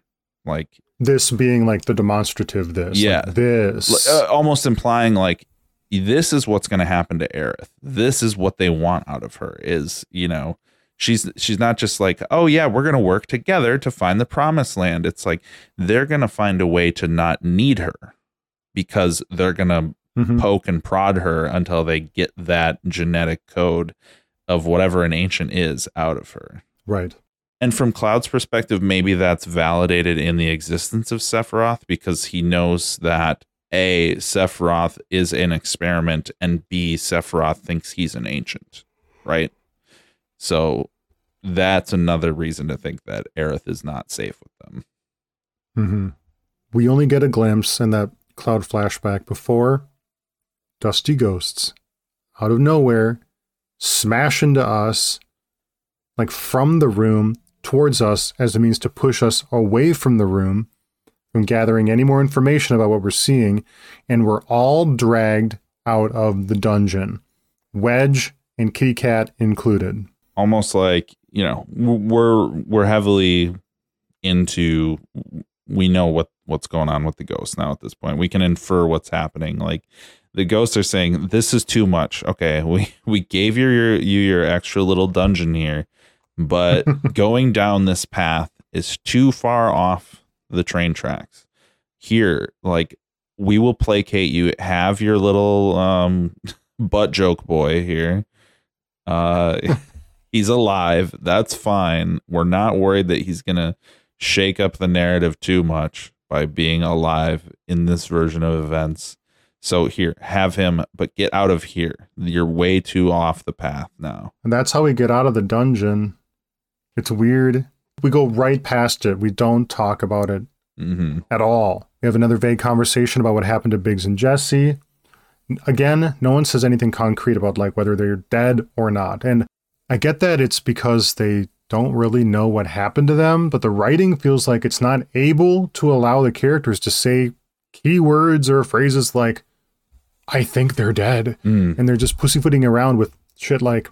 Like, This being like the demonstrative this. like, Yeah. this. uh, almost implying, like, this is what's going to happen to Aerith. This is what they want out of her is, you know, she's she's not just like, "Oh yeah, we're going to work together to find the promised land." It's like they're going to find a way to not need her because they're going to Mhm. poke and prod her until they get that genetic code of whatever an ancient is out of her. Right. And from Cloud's perspective, maybe that's validated in the existence of Sephiroth because he knows that A, Sephiroth is an experiment, and B, Sephiroth thinks he's an ancient, right? So that's another reason to think that Aerith is not safe with them. hmm We only get a glimpse in that cloud flashback before dusty ghosts out of nowhere smash into us, like from the room towards us as a means to push us away from the room, from gathering any more information about what we're seeing, and we're all dragged out of the dungeon, Wedge and Kitty Cat included. Almost like, you know, we're we're heavily into we know what what's going on with the ghosts now at this point. We can infer what's happening. Like the ghosts are saying, "This is too much." Okay, we we gave you your you your extra little dungeon here, but going down this path is too far off the train tracks. Here, like we will placate you. Have your little um butt joke boy here. Uh, he's alive. That's fine. We're not worried that he's gonna shake up the narrative too much by being alive in this version of events. So here, have him, but get out of here. You're way too off the path now. And that's how we get out of the dungeon. It's weird. We go right past it. We don't talk about it hmm at all. We have another vague conversation about what happened to Biggs and Jessie. Again, no one says anything concrete about like whether they're dead or not. And I get that it's because they don't really know what happened to them, but the writing feels like it's not able to allow the characters to say keywords or phrases like I think they're dead Mm. and they're just pussyfooting around with shit like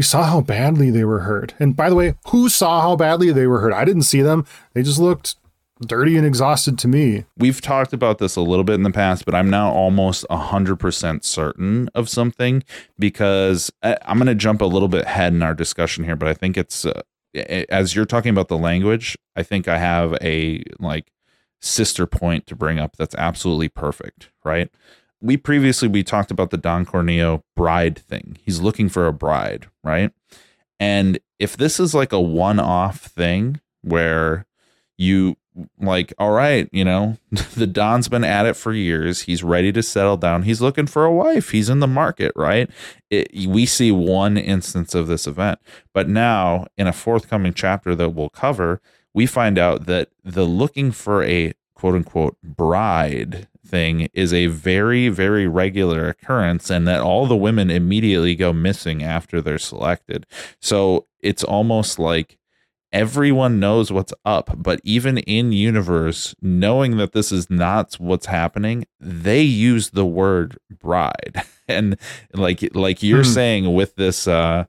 we saw how badly they were hurt. And by the way, who saw how badly they were hurt? I didn't see them. They just looked dirty and exhausted to me. We've talked about this a little bit in the past, but I'm now almost 100% certain of something because I, I'm going to jump a little bit ahead in our discussion here, but I think it's uh, as you're talking about the language, I think I have a like sister point to bring up that's absolutely perfect, right? We previously we talked about the Don Corneo bride thing. He's looking for a bride, right? And if this is like a one-off thing where you like all right you know the don's been at it for years. He's ready to settle down. He's looking for a wife. He's in the market right? It, we see one instance of this event. But now in a forthcoming chapter that we'll cover we find out that the looking for a quote unquote bride thing is a very very regular occurrence and that all the women immediately go missing after they're selected. So it's almost like everyone knows what's up but even in universe knowing that this is not what's happening they use the word bride. And like like you're Hmm. saying with this uh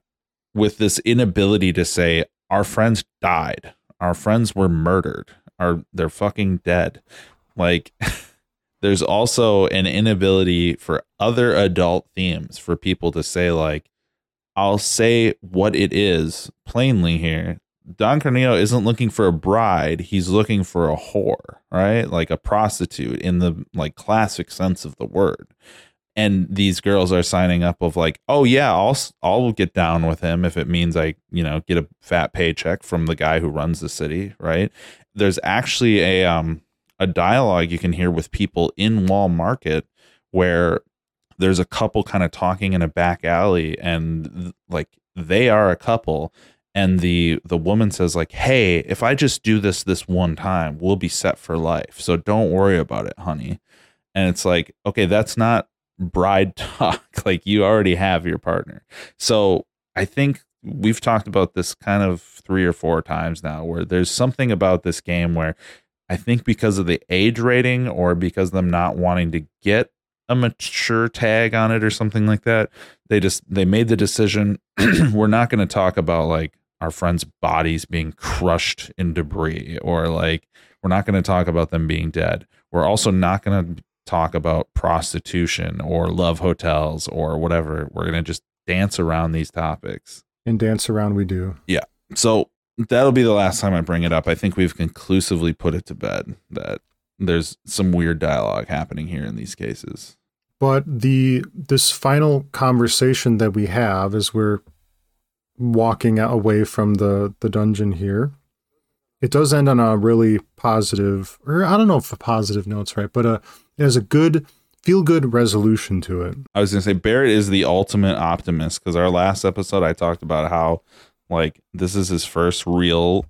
with this inability to say our friends died. Our friends were murdered are they're fucking dead like there's also an inability for other adult themes for people to say like I'll say what it is plainly here. Don Corneo isn't looking for a bride, he's looking for a whore, right? Like a prostitute in the like classic sense of the word. And these girls are signing up of like, "Oh yeah, I'll I'll get down with him if it means I, you know, get a fat paycheck from the guy who runs the city, right?" There's actually a um a dialogue you can hear with people in Wall Market where there's a couple kind of talking in a back alley and like they are a couple and the the woman says like hey if i just do this this one time we'll be set for life so don't worry about it honey. And it's like okay that's not bride talk like you already have your partner. So i think we've talked about this kind of three or four times now where there's something about this game where i think because of the age rating or because them not wanting to get a mature tag on it or something like that. They just they made the decision we're not going to talk about like our friends' bodies being crushed in debris or like we're not going to talk about them being dead. We're also not going to talk about prostitution or love hotels or whatever. We're going to just dance around these topics And dance around we do. Yeah. So that'll be the last time I bring it up. I think we've conclusively put it to bed that there's some weird dialogue happening here in these cases. But the this final conversation that we have as we're walking away from the the dungeon here, it does end on a really positive, or I don't know if the positive note's right, but uh, it has a good feel good resolution to it. I was gonna say Barret is the ultimate optimist because our last episode I talked about how like this is his first real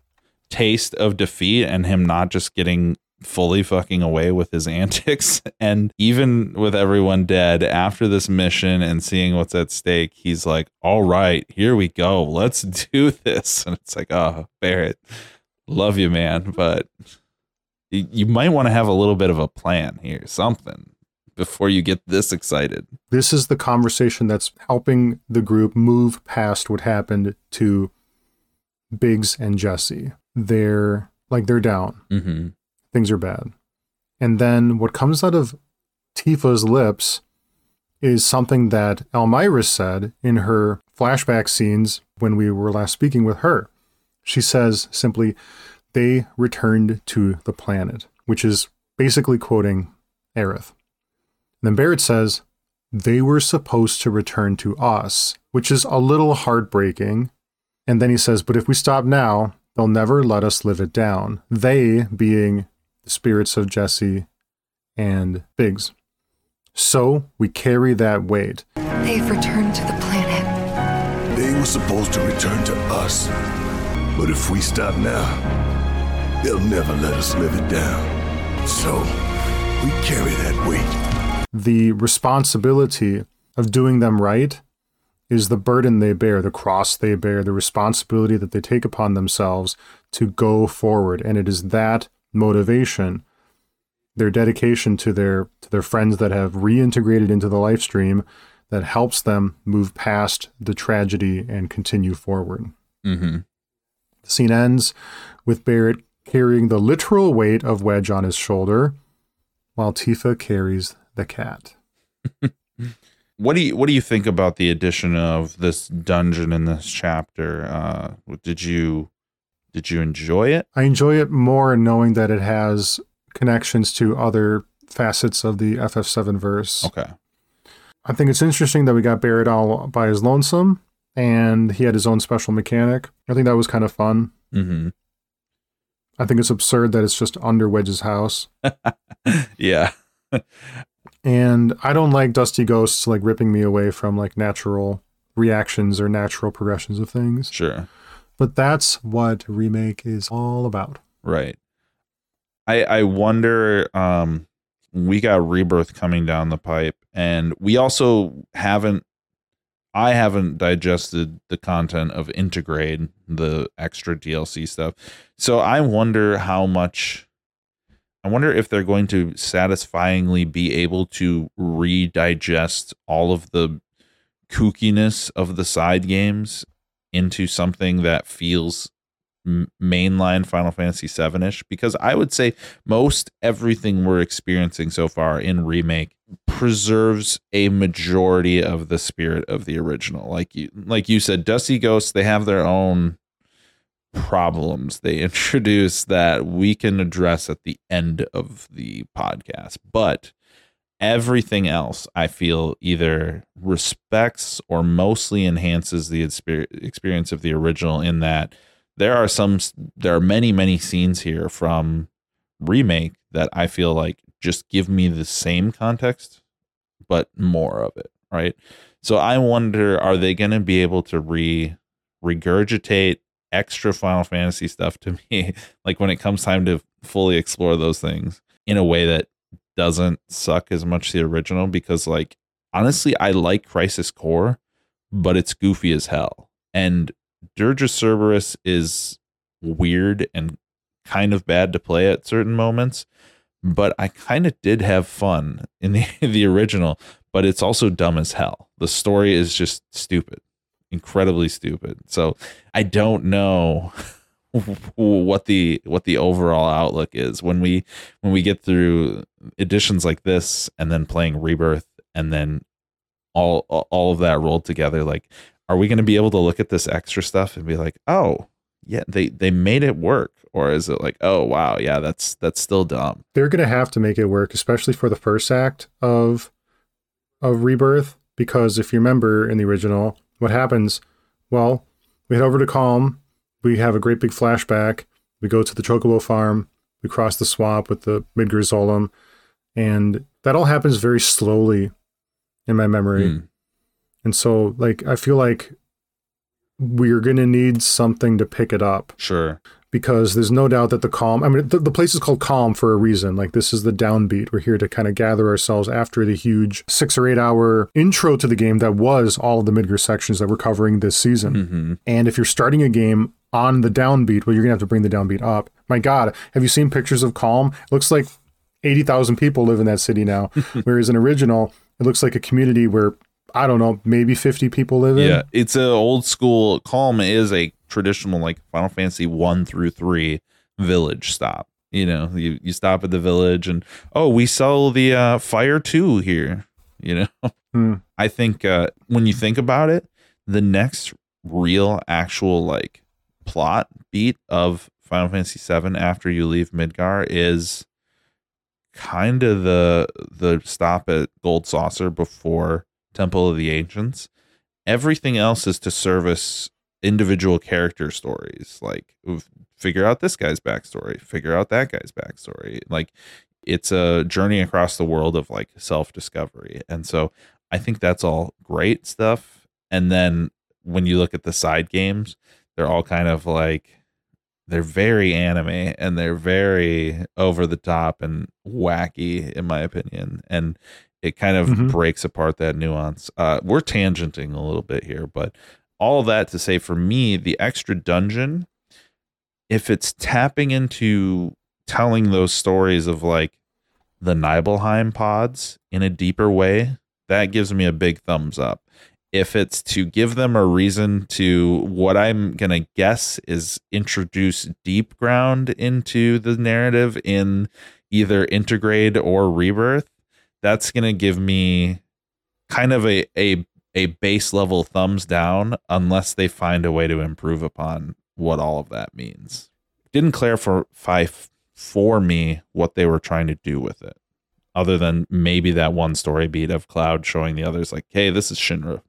taste of defeat and him not just getting fully fucking away with his antics. And even with everyone dead after this mission and seeing what's at stake he's like all right here we go. Let's do this. And it's like oh barret love you man but you might want to have a little bit of a plan here something before you get this excited This is the conversation that's helping the group move past what happened to Biggs and Jessie. They're like they're down. mm-hmm. things are bad. And then what comes out of Tifa's lips is something that Elmyra said in her flashback scenes when we were last speaking with her. She says simply, they returned to the planet, which is basically quoting Aerith. Then Barret says, they were supposed to return to us, which is a little heartbreaking. And then he says, but if we stop now, they'll never let us live it down. They being the spirits of Jessie and Biggs. So we carry that weight. They've returned to the planet. They were supposed to return to us. But if we stop now, they'll never let us live it down. So we carry that weight. The responsibility of doing them right is the burden they bear, the cross they bear, the responsibility that they take upon themselves to go forward. And it is that motivation, their dedication to their to their friends that have reintegrated into the life stream that helps them move past the tragedy and continue forward. Mm-hmm. The scene ends with Barret carrying the literal weight of Wedge on his shoulder, while Tifa carries the cat. What do you what do you think about the addition of this dungeon in this chapter? Uh, did you did you enjoy it? I enjoy it more knowing that it has connections to other facets of the FF7 verse. Okay. I think it's interesting that we got Barret all by his lonesome and he had his own special mechanic. I think that was kind of fun. Mm-hmm. I think it's absurd that it's just under Wedge's house. Yeah. And I don't like Dusty Ghosts like ripping me away from like natural reactions or natural progressions of things. Sure. But that's what remake is all about. Right. I I wonder um we got rebirth coming down the pipe and we also haven't I haven't digested the content of Intergrade, the extra DLC stuff. So I wonder how much I wonder if they're going to satisfyingly be able to redigest all of the kookiness of the side games into something that feels mainline Final Fantasy 7ish because I would say most everything we're experiencing so far in remake preserves a majority of the spirit of the original. Like you like you said Dusty Ghosts they have their own problems they introduce that we can address at the end of the podcast. But everything else I feel either respects or mostly enhances the experience of the original in that there are some there are many many scenes here from remake that I feel like just give me the same context but more of it right? So I wonder are they going to be able to re regurgitate extra Final Fantasy stuff to me like when it comes time to fully explore those things in a way that doesn't suck as much the original because like honestly I like Crisis Core but it's goofy as hell. And Dirge of Cerberus is weird and kind of bad to play at certain moments but I kind of did have fun in the the original but it's also dumb as hell. The story is just stupid incredibly stupid so I don't know what the what the overall outlook is when we when we get through editions like this and then playing rebirth and then all all of that rolled together like are we going to be able to look at this extra stuff and be like, oh, yeah, they they made it work, or is it like, oh wow, yeah, that's that's still dumb. They're going to have to make it work, especially for the first act of of Rebirth, because if you remember in the original, what happens? Well, we head over to Kalm, we have a great big flashback, we go to the Chocobo farm, we cross the swamp with the Midgar Zolom, and that all happens very slowly in my memory. Hmm. And so, like, I feel like we're going to need something to pick it up Sure. Because there's no doubt that the calm, I mean, the, the place is called calm for a reason. Like, this is the downbeat. We're here to kind of gather ourselves after the huge six or eight hour intro to the game that was all of the Midgar sections that we're covering this season. hmm And if you're starting a game on the downbeat, well, you're going to have to bring the downbeat up. My God, have you seen pictures of Kalm? It looks like 80,000 people live in that city now. Whereas in original, it looks like a community where, I don't know, maybe 50 people live in. Yeah, it's a old school. Kalm is a traditional like Final Fantasy one through three village stop. You know, you you stop at the village and oh, we sell the uh, fire two here. You know, Hmm. I think uh, when you think about it, the next real actual like plot beat of Final Fantasy VII after you leave Midgar is kind of the the stop at Gold Saucer before Temple of the Ancients. Everything else is to service individual character stories, like figure out this guy's backstory, figure out that guy's backstory. Like it's a journey across the world of like self discovery, and so I think that's all great stuff. And then when you look at the side games, they're all kind of like they're very anime and they're very over the top and wacky in my opinion and it kind of Mhm. breaks apart that nuance uh we're tangenting a little bit here but all that to say for me the extra dungeon if it's tapping into telling those stories of like the Nibelheim pods in a deeper way that gives me a big thumbs up. If it's to give them a reason to what I'm gonna guess is introduce Deepground into the narrative in either Intergrade or rebirth, that's gonna give me kind of a a a base level thumbs down unless they find a way to improve upon what all of that means. Didn't clarify for me what they were trying to do with it other than maybe that one story beat of Cloud showing the others like, "Hey, this is Shinra,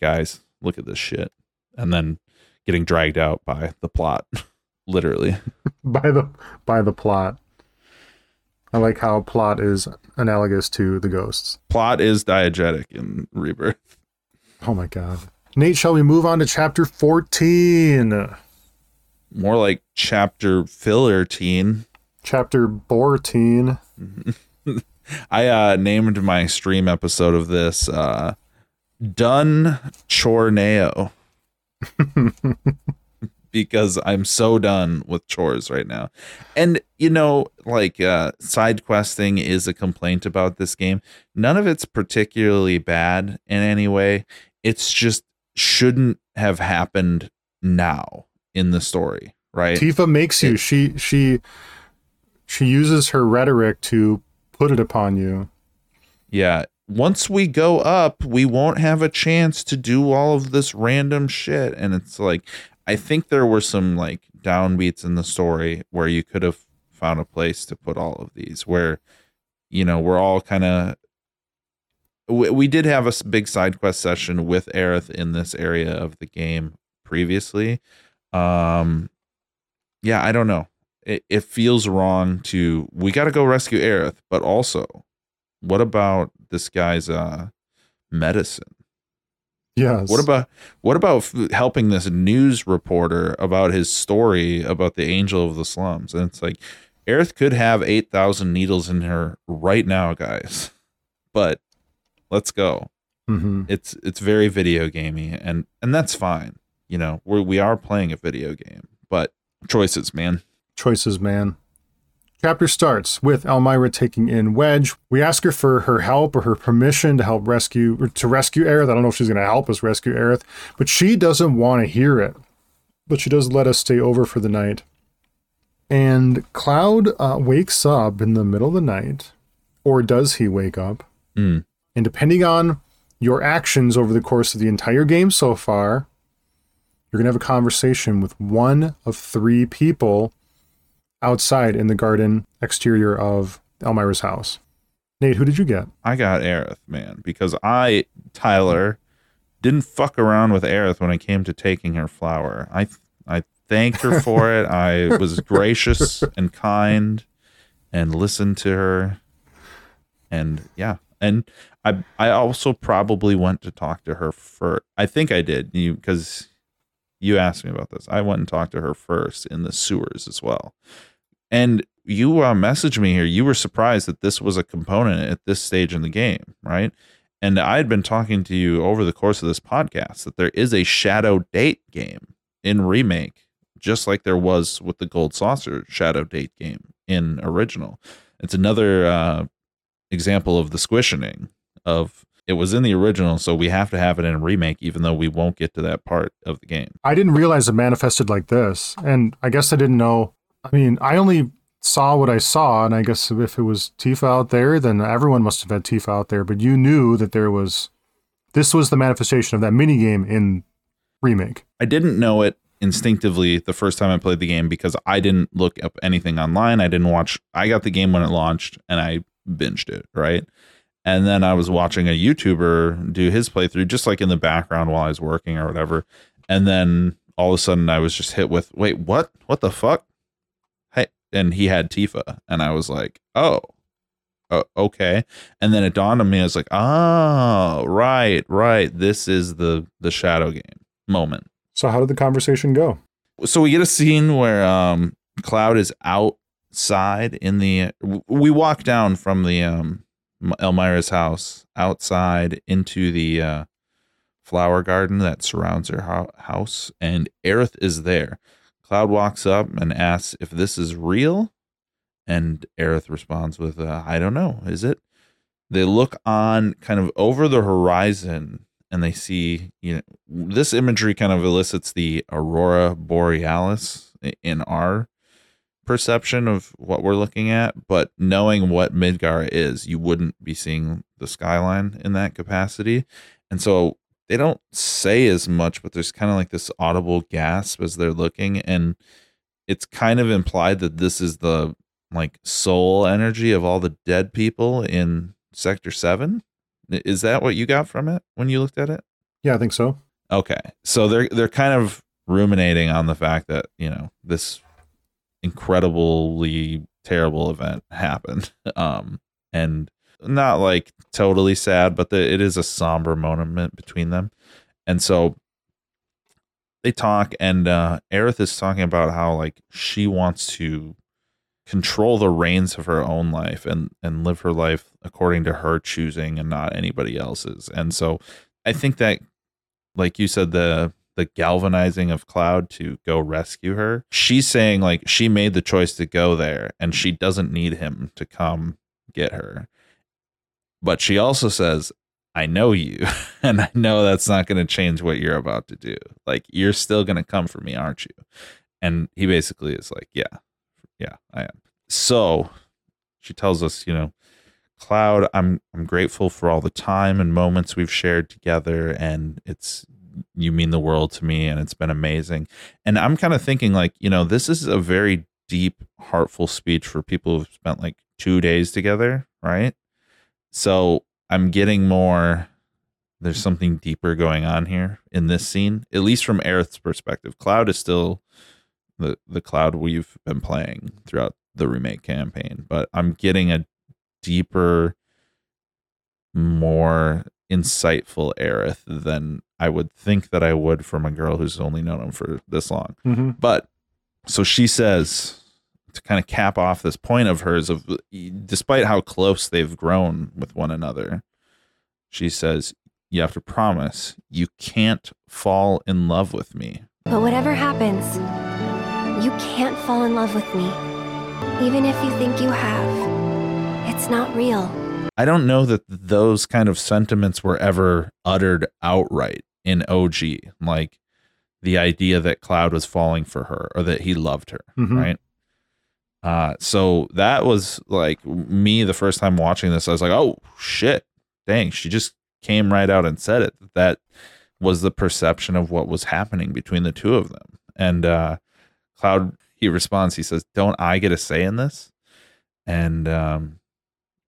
guys. Look at this shit," and then getting dragged out by the plot, literally. by the by the plot. I like how plot is analogous to the ghosts. Plot is diegetic in Rebirth. Oh my god. Nate, shall we move on to chapter 14? More like chapter filler teen. Chapter 14. I uh, named my stream episode of this uh, "Done Chorneo" because I'm so done with chores right now. And you know, like uh, side questing is a complaint about this game. None of it's particularly bad in any way. It's just shouldn't have happened now in the story, right? Tifa makes you. It- She she she uses her rhetoric to put it upon you. Yeah. Once we go up, we won't have a chance to do all of this random shit. And it's like, I think there were some like downbeats in the story where you could have found a place to put all of these, where, you know, we're all kind of. We, we did have a big side quest session with Aerith in this area of the game previously. Um, yeah, I don't know. It, it feels wrong to we got to go rescue Aerith, but also what about this guy's uh medicine Yes. what about what about helping this news reporter about his story about the angel of the slums? And it's like Aerith could have 8000 needles in her right now guys. But let's go. Hmm it's it's very video gamey and and that's fine. You know we we are playing a video game but choices man. Choices, man. Chapter starts with Elmyra taking in Wedge. We ask her for her help or her permission to help rescue or to rescue Aerith. I don't know if she's going to help us rescue Aerith, but she doesn't want to hear it. But she does let us stay over for the night. And Cloud uh, wakes up in the middle of the night, or does he wake up? Mm. And depending on your actions over the course of the entire game so far, you're going to have a conversation with one of three people outside in the garden exterior of Elmyra's house. Nate, who did you get? I got Aerith, man, because I, Tyler, didn't fuck around with Aerith when it came to taking her flower. I I thanked her for it. I was gracious and kind and listened to her. And yeah. And I I also probably went to talk to her for I think I did. You because you asked me about this. I went and talked to her first in the sewers as well. And you uh, messaged me here. You were surprised that this was a component at this stage in the game, right? And I had been talking to you over the course of this podcast that there is a Shadow Date game in remake, just like there was with the Gold Saucer Shadow Date game in original. It's another uh, example of the squishing of it was in the original, so we have to have it in a remake, even though we won't get to that part of the game. I didn't realize it manifested like this, and I guess I didn't know. I mean, I only saw what I saw, and I guess if it was Tifa out there, then everyone must have had Tifa out there. But you knew that there was. This was the manifestation of that mini game in remake. I didn't know it instinctively the first time I played the game because I didn't look up anything online. I didn't watch. I got the game when it launched, and I binged it right. And then I was watching a YouTuber do his playthrough just like in the background while I was working or whatever. And then all of a sudden I was just hit with, wait, what? What the fuck? Hey, and he had Tifa. And I was like, oh, uh, okay. And then it dawned on me, I was like, oh, right, right. This is the the shadow game moment. So how did the conversation go? So we get a scene where um Cloud is outside in the we walk down from the um Elmyra's house outside into the uh, flower garden that surrounds her ho- house, and Aerith is there. Cloud walks up and asks if this is real, and Aerith responds with, uh, "I don't know. Is it?" They look on kind of over the horizon, and they see you know this imagery kind of elicits the aurora borealis in our perception of what we're looking at, but knowing what Midgar is, you wouldn't be seeing the skyline in that capacity. And so they don't say as much, but there's kind of like this audible gasp as they're looking. And it's kind of implied that this is the like soul energy of all the dead people in Sector 7. Is that what you got from it when you looked at it? Yeah, I think so. Okay. So they're they're kind of ruminating on the fact that, you know, this incredibly terrible event happened. Um, and not like totally sad, but the, it is a somber moment between them. And so they talk, and uh, Aerith is talking about how like she wants to control the reins of her own life and and live her life according to her choosing and not anybody else's. And so I think that, like you said, the the galvanizing of Cloud to go rescue her. She's saying like she made the choice to go there and she doesn't need him to come get her. But she also says, I know you and I know that's not going to change what you're about to do. Like you're still going to come for me, aren't you? And he basically is like, yeah. Yeah, I am. So she tells us, you know, Cloud, I'm I'm grateful for all the time and moments we've shared together and it's you mean the world to me and it's been amazing. And I'm kind of thinking like, you know, this is a very deep, heartful speech for people who've spent like two days together, right? So I'm getting more there's something deeper going on here in this scene, at least from Aerith's perspective. Cloud is still the the cloud we've been playing throughout the remake campaign, but I'm getting a deeper, more insightful Aerith than I would think that I would from a girl who's only known him for this long. Mm-hmm. But so she says to kind of cap off this point of hers of despite how close they've grown with one another, she says, You have to promise you can't fall in love with me. But whatever happens, you can't fall in love with me. Even if you think you have, it's not real. I don't know that those kind of sentiments were ever uttered outright in OG. Like the idea that Cloud was falling for her or that he loved her, Mhm. right? Uh, so that was like me the first time watching this. I was like, oh shit, dang, she just came right out and said it. That was the perception of what was happening between the two of them. And uh, Cloud, he responds, he says, Don't I get a say in this? And um,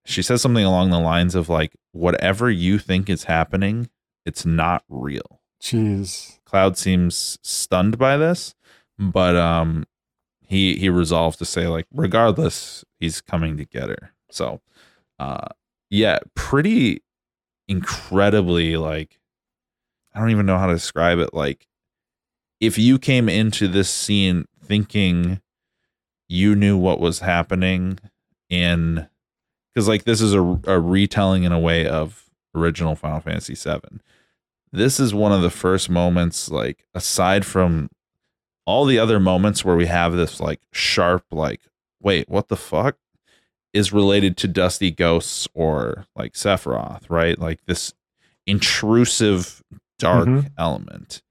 she says something along the lines of, like, whatever you think is happening, it's not real. Jeez. Cloud seems stunned by this, but um, he he resolves to say like, regardless, he's coming to get her. So, uh, yeah, pretty incredibly like, I don't even know how to describe it. Like, if you came into this scene thinking you knew what was happening in because like this is a, a retelling in a way of original final fantasy 7 this is one of the first moments like aside from all the other moments where we have this like sharp like wait what the fuck? Is related to dusty ghosts or like sephiroth right? Like this intrusive dark Mhm. element.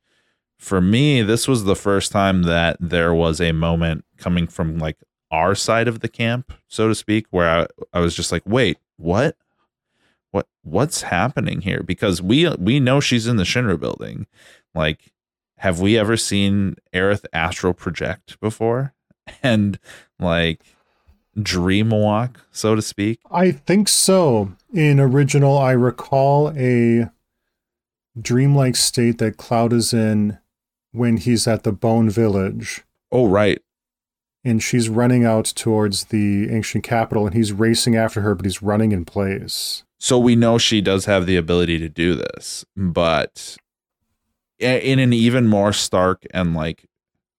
For me this was the first time that there was a moment coming from like our side of the camp so to speak where i, I was just like wait what what what's happening here because we we know she's in the Shinra building. Like have we ever seen Aerith astral project before? And like dream walk, so to speak? I think so. In original, I recall a dreamlike state that Cloud is in when he's at the Bone Village Oh right. and she's running out towards the ancient capital and he's racing after her, but he's running in place. So we know she does have the ability to do this, but in an even more stark and like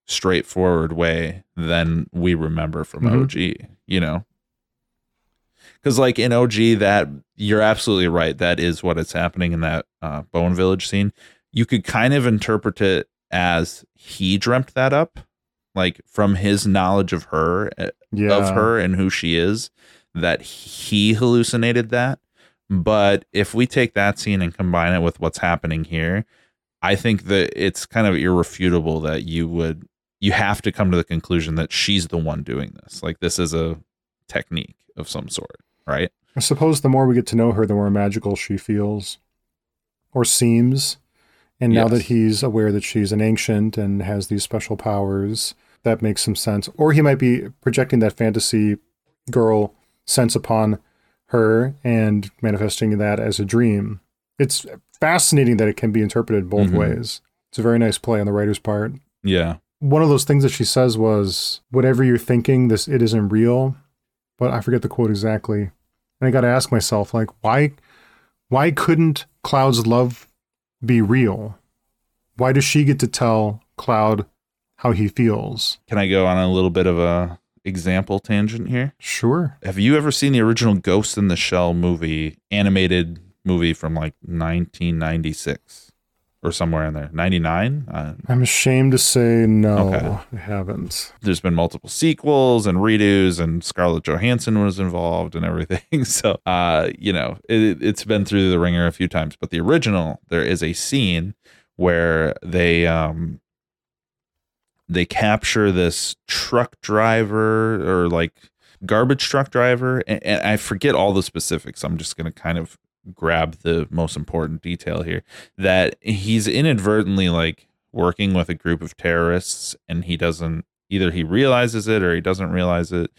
straightforward way than we remember from Mhm. OG, you know? Because like in OG, that you're absolutely right. That is what is happening in that uh, Bone Village scene. You could kind of interpret it as he dreamt that up, like from his knowledge of her, uh, Yeah. of her and who she is, that he hallucinated that. But if we take that scene and combine it with what's happening here, I think that it's kind of irrefutable that you would you have to come to the conclusion that she's the one doing this. Like this is a technique of some sort, right? I suppose the more we get to know her, the more magical she feels or seems. And now Yes. that he's aware that she's an ancient and has these special powers, that makes some sense. Or he might be projecting that fantasy girl sense upon her and manifesting that as a dream. It's fascinating that it can be interpreted both Mhm. ways. It's a very nice play on the writer's part. Yeah. One of those things that she says was, "Whatever you're thinking, this it isn't real." But I forget the quote exactly. And I got to ask myself, like, why, why couldn't Cloud's love be real? Why does she get to tell Cloud how he feels? Can I go on a little bit of a example tangent here? Sure. Have you ever seen the original Ghost in the Shell movie, animated movie from like 1996 or somewhere in there? 99? Uh, I'm ashamed to say no, Okay. I haven't. there's been multiple sequels and redos and Scarlett Johansson was involved and everything. So, uh, you know, it, it's been through the ringer a few times, but the original, there is a scene where they, um, they capture this truck driver or like garbage truck driver. And, and I forget all the specifics. I'm just going to kind of grab the most important detail here that he's inadvertently like working with a group of terrorists and he doesn't either he realizes it or he doesn't realize it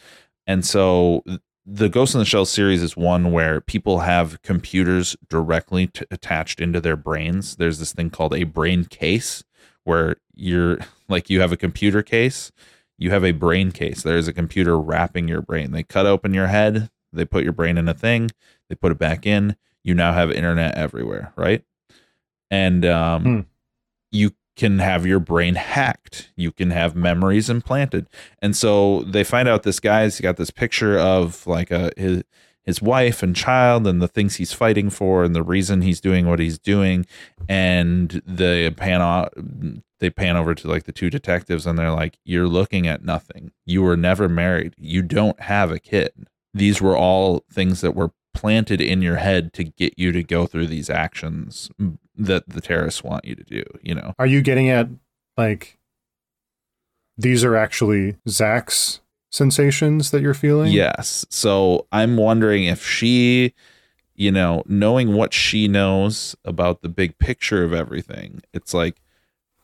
and so the ghost in the shell series is one where people have computers directly t- attached into their brains there's this thing called a brain case where you're like you have a computer case you have a brain case. There's a computer wrapping your brain. They cut open your head they put your brain in a thing they put it back in. You now have internet everywhere right? And um Hmm. you can have your brain hacked. You can have memories implanted. And so they find out this guy's got this picture of like a his his wife and child and the things he's fighting for and the reason he's doing what he's doing. And the pan o- they pan over to like the two detectives and they're like you're looking at nothing. You were never married. You don't have a kid. These were all things that were planted in your head to get you to go through these actions that the terrorists want you to do you know? Are you getting at like these are actually Zack's sensations that you're feeling? Yes. So I'm wondering if she, you know, knowing what she knows about the big picture of everything, it's like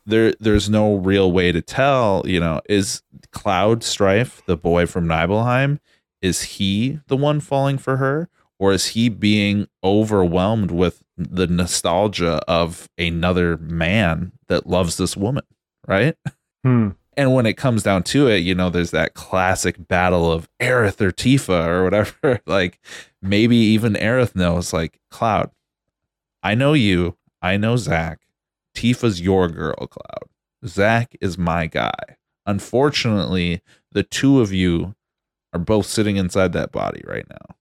there there's no real way to tell, you know, is Cloud Strife, the boy from Nibelheim, is he the one falling for her? Or is he being overwhelmed with the nostalgia of another man that loves this woman? Right. Hmm. And when it comes down to it, you know, there's that classic battle of Aerith or Tifa or whatever. like maybe even Aerith knows, like, Cloud, I know you. I know Zack. Tifa's your girl, Cloud. Zack is my guy. Unfortunately, the two of you are both sitting inside that body right now.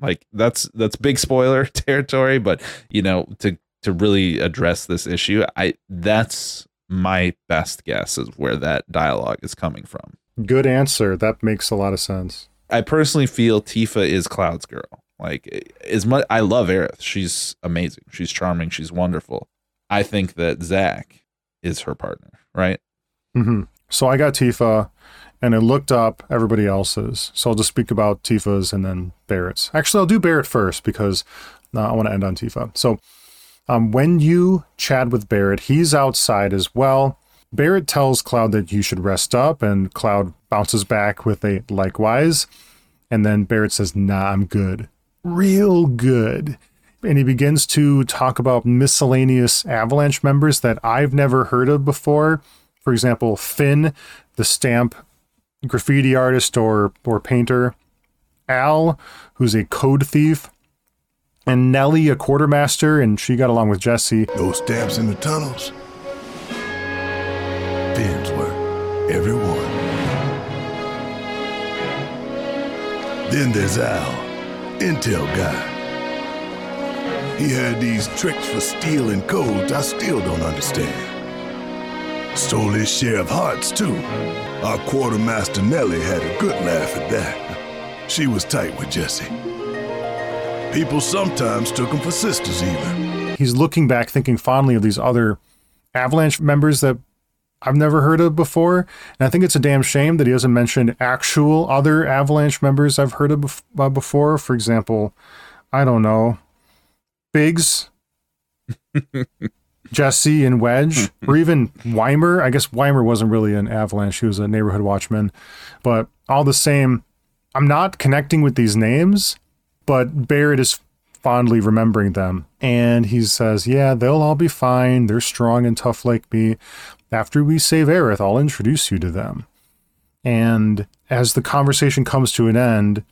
Like that's that's big spoiler territory, but you know, to to really address this issue, I that's my best guess is where that dialogue is coming from. Good answer. That makes a lot of sense. I personally feel Tifa is Cloud's girl. Like as much I love Aerith. She's amazing. She's charming. She's wonderful. I think that Zack is her partner, right? hmm So I got Tifa, and I looked up everybody else's. So I'll just speak about Tifa's and then Barret's. Actually, I'll do Barret first because uh, I want to end on Tifa. So um, when you chat with Barret, he's outside as well. Barret tells Cloud that you should rest up, and Cloud bounces back with a likewise. And then Barret says, Nah, I'm good. Real good. And he begins to talk about miscellaneous Avalanche members that I've never heard of before. For example, Finn, the stamp graffiti artist or, or painter, Al, who's a code thief, and Nellie, a quartermaster, and she got along with Jessie. Those stamps in the tunnels. Finn's were. Every one. Then there's Al, Intel guy. He had these tricks for stealing codes I still don't understand. Stole his share of hearts, too. Our quartermaster Nellie had a good laugh at that. She was tight with Jessie. People sometimes took them for sisters, even. He's looking back, thinking fondly of these other Avalanche members that I've never heard of before. And I think it's a damn shame that he doesn't mention actual other Avalanche members I've heard of bef- uh, before. For example, I don't know, Biggs, Jessie, and Wedge, or even Wymer. I guess Wymer wasn't really an Avalanche, he was a neighborhood watchman. But all the same, I'm not connecting with these names, but Barret is fondly remembering them. And he says, Yeah, they'll all be fine. They're strong and tough like me. After we save Aerith, I'll introduce you to them. And as the conversation comes to an end,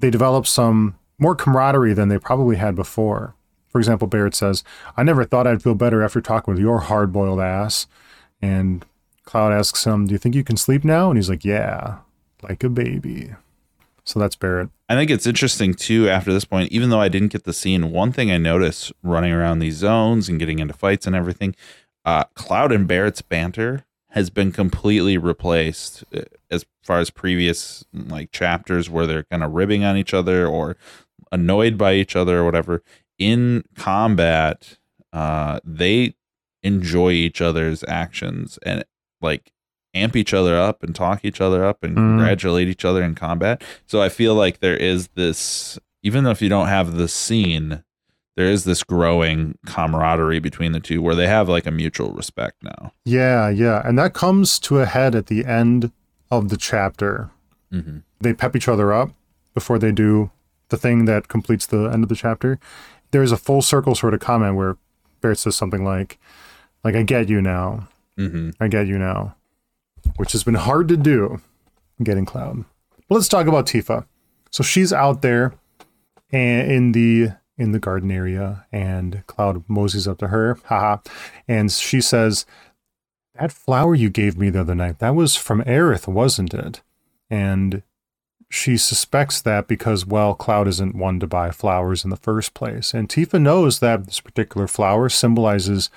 they develop some more camaraderie than they probably had before. For example, Barret says, I never thought I'd feel better after talking with your hard boiled ass. And Cloud asks him, Do you think you can sleep now? And he's like, Yeah, like a baby. So that's Barret. I think it's interesting too. After this point, even though I didn't get the scene, one thing I noticed running around these zones and getting into fights and everything, uh, Cloud and Barret's banter has been completely replaced uh, as far as previous like chapters where they're kind of ribbing on each other or annoyed by each other or whatever. In combat, uh, they enjoy each other's actions and like amp each other up and talk each other up and Mm. congratulate each other in combat. So I feel like there is this, even though if you don't have the scene, there is this growing camaraderie between the two where they have like a mutual respect now. Yeah, yeah. And that comes to a head at the end of the chapter. Mm-hmm. They pep each other up before they do the thing that completes the end of the chapter. There's a full circle sort of comment where Barret says something like, like, I get you now. Mm-hmm. I get you now. Which has been hard to do, getting Cloud. But let's talk about Tifa. So she's out there and in the in the garden area, and Cloud moseys up to her, haha, and she says, "That flower you gave me the other night, that was from Aerith, wasn't it?" And she suspects that because, well, Cloud isn't one to buy flowers in the first place, and Tifa knows that this particular flower symbolizes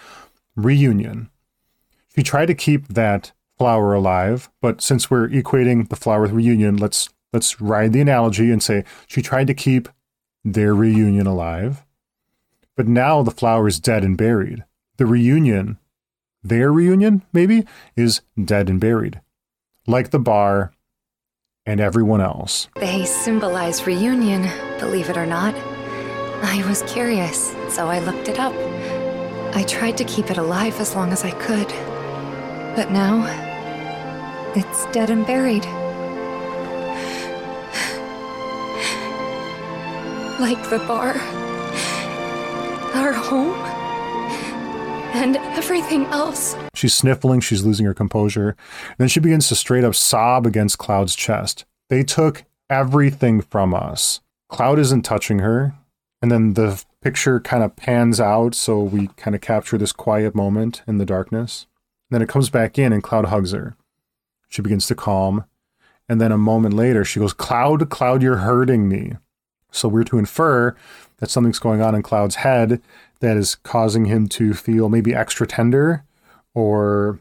reunion. She tried to keep that flower alive, but since we're equating the flower with reunion, let's let's ride the analogy and say she tried to keep their reunion alive. But now the flower is dead and buried. The reunion, their reunion, maybe, is dead and buried. Like the bar and everyone else. They symbolize reunion, believe it or not. I was curious, so I looked it up. I tried to keep it alive as long as I could. But now, it's dead and buried. Like the bar, our home, and everything else. She's sniffling, she's losing her composure. Then she begins to straight up sob against Cloud's chest. They took everything from us. Cloud isn't touching her. And then the picture kind of pans out, so we kind of capture this quiet moment in the darkness. then it comes back in, and Cloud hugs her. She begins to calm. And then a moment later, she goes, Cloud, Cloud, you're hurting me. So we're to infer that something's going on in Cloud's head that is causing him to feel maybe extra tender or,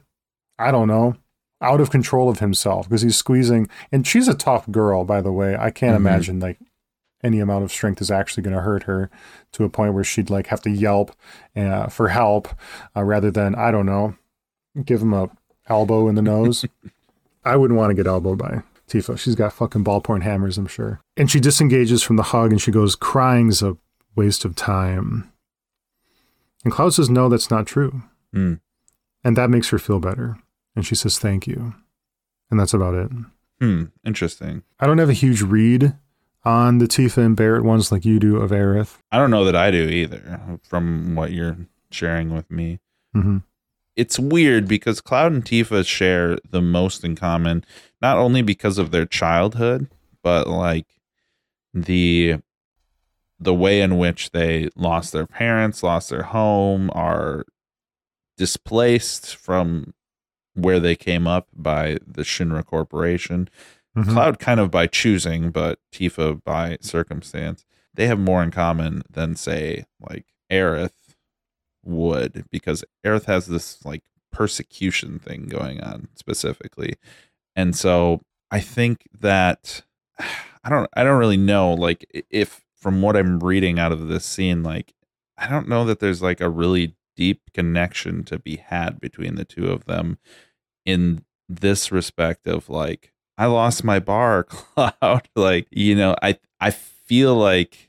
I don't know, out of control of himself because he's squeezing. And she's a tough girl, by the way. I can't Mhm. imagine like any amount of strength is actually going to hurt her to a point where she'd like have to yelp uh, for help uh, rather than I don't know, give him a elbow in the nose. I wouldn't want to get elbowed by Tifa. She's got fucking ballpoint hammers, I'm sure. And she disengages from the hug and she goes, "Crying's a waste of time." And Cloud says, "No, that's not true." Hmm. And that makes her feel better. And she says, "Thank you." And that's about it. Hmm. Interesting. I don't have a huge read on the Tifa and Barret ones like you do of Aerith. I don't know that I do either from what you're sharing with me. hmm It's weird because Cloud and Tifa share the most in common, not only because of their childhood, but like the the way in which they lost their parents, lost their home, are displaced from where they came up by the Shinra Corporation. Mhm. Cloud kind of by choosing, but Tifa by circumstance. They have more in common than say like Aerith would because Aerith has this like persecution thing going on specifically. And so I think that I don't I don't really know like if from what I'm reading out of this scene like I don't know that there's like a really deep connection to be had between the two of them in this respect of like I lost my bar cloud like you know I I feel like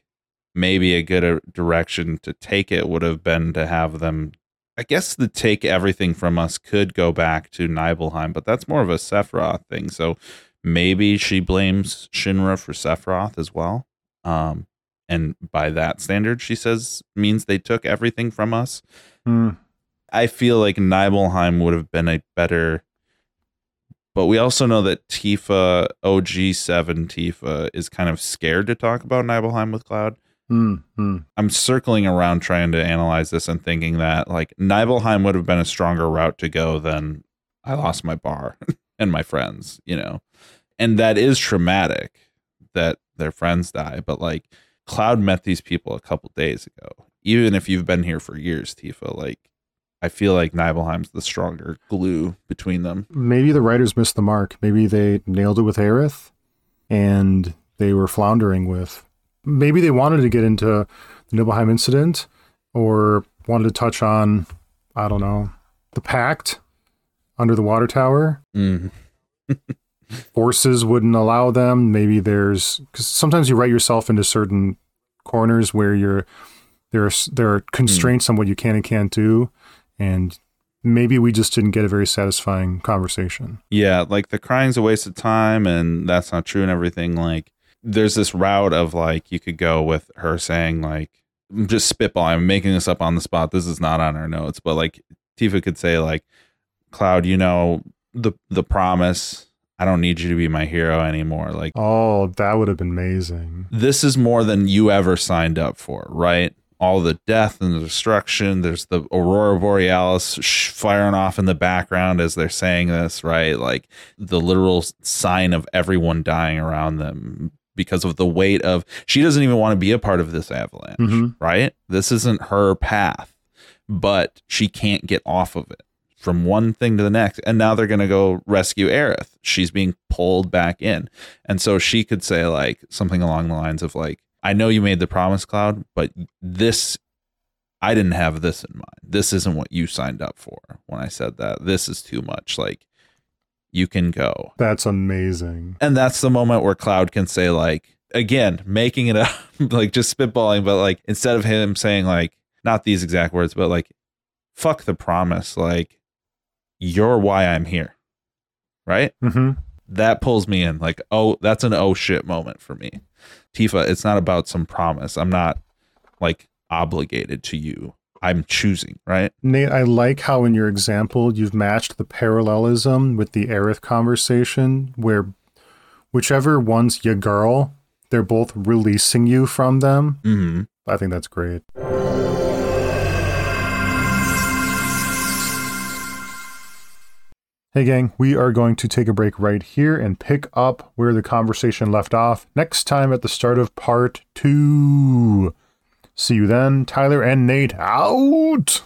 maybe a good uh, direction to take it would have been to have them I guess the take everything from us could go back to Nibelheim but that's more of a Sephiroth thing so maybe she blames Shinra for Sephiroth as well um and by that standard she says means they took everything from us Mm. I feel like Nibelheim would have been a better. But we also know that Tifa, OG7 Tifa, is kind of scared to talk about Nibelheim with Cloud. Mm. Mm. I'm circling around trying to analyze this and thinking that like Nibelheim would have been a stronger route to go than I lost my bar and my friends, you know. And that is traumatic that their friends die, but like Cloud met these people a couple days ago. Even if you've been here for years, Tifa, like I feel like Nibelheim's the stronger glue between them. Maybe the writers missed the mark. Maybe they nailed it with Aerith and they were floundering with. Maybe they wanted to get into the Nibelheim incident or wanted to touch on, I don't know, the pact under the water tower. Mm. Forces wouldn't allow them. Maybe there's because sometimes you write yourself into certain corners where you're there's there are constraints on what you can and can't do, and maybe we just didn't get a very satisfying conversation. Yeah, like the crying's a waste of time and that's not true and everything. Like there's this route of like you could go with her saying like I'm just spitballing, I'm making this up on the spot. This is not on her notes, but like Tifa could say like Cloud, you know, the the promise, I don't need you to be my hero anymore. Like Oh, that would have been amazing. this is more than you ever signed up for, right? All the death and the destruction. There's the aurora borealis sh- firing off in the background as they're saying this, right? Like the literal sign of everyone dying around them because of the weight of. She doesn't even want to be a part of this avalanche, Mhm. right? This isn't her path, but she can't get off of it from one thing to the next. And now they're going to go rescue Aerith. She's being pulled back in. And so she could say like something along the lines of like, I know you made the promise, Cloud, but this, I didn't have this in mind. This isn't what you signed up for when I said that. This is too much. Like, you can go. That's amazing. And that's the moment where Cloud can say, like, again, making it up, like just spitballing, but like instead of him saying like not these exact words, but like fuck the promise, like you're why I'm here. Right? Mm-hmm. That pulls me in. Like, oh, that's an oh shit moment for me. Tifa, it's not about some promise. I'm not like obligated to you. I'm choosing, right? Nate, I like how in your example you've matched the parallelism with the Aerith conversation, where whichever one's your girl, they're both releasing you from them. Mm-hmm. I think that's great. Hey, gang, we are going to take a break right here and pick up where the conversation left off next time at the start of part two. See you then, Tyler and Nate out!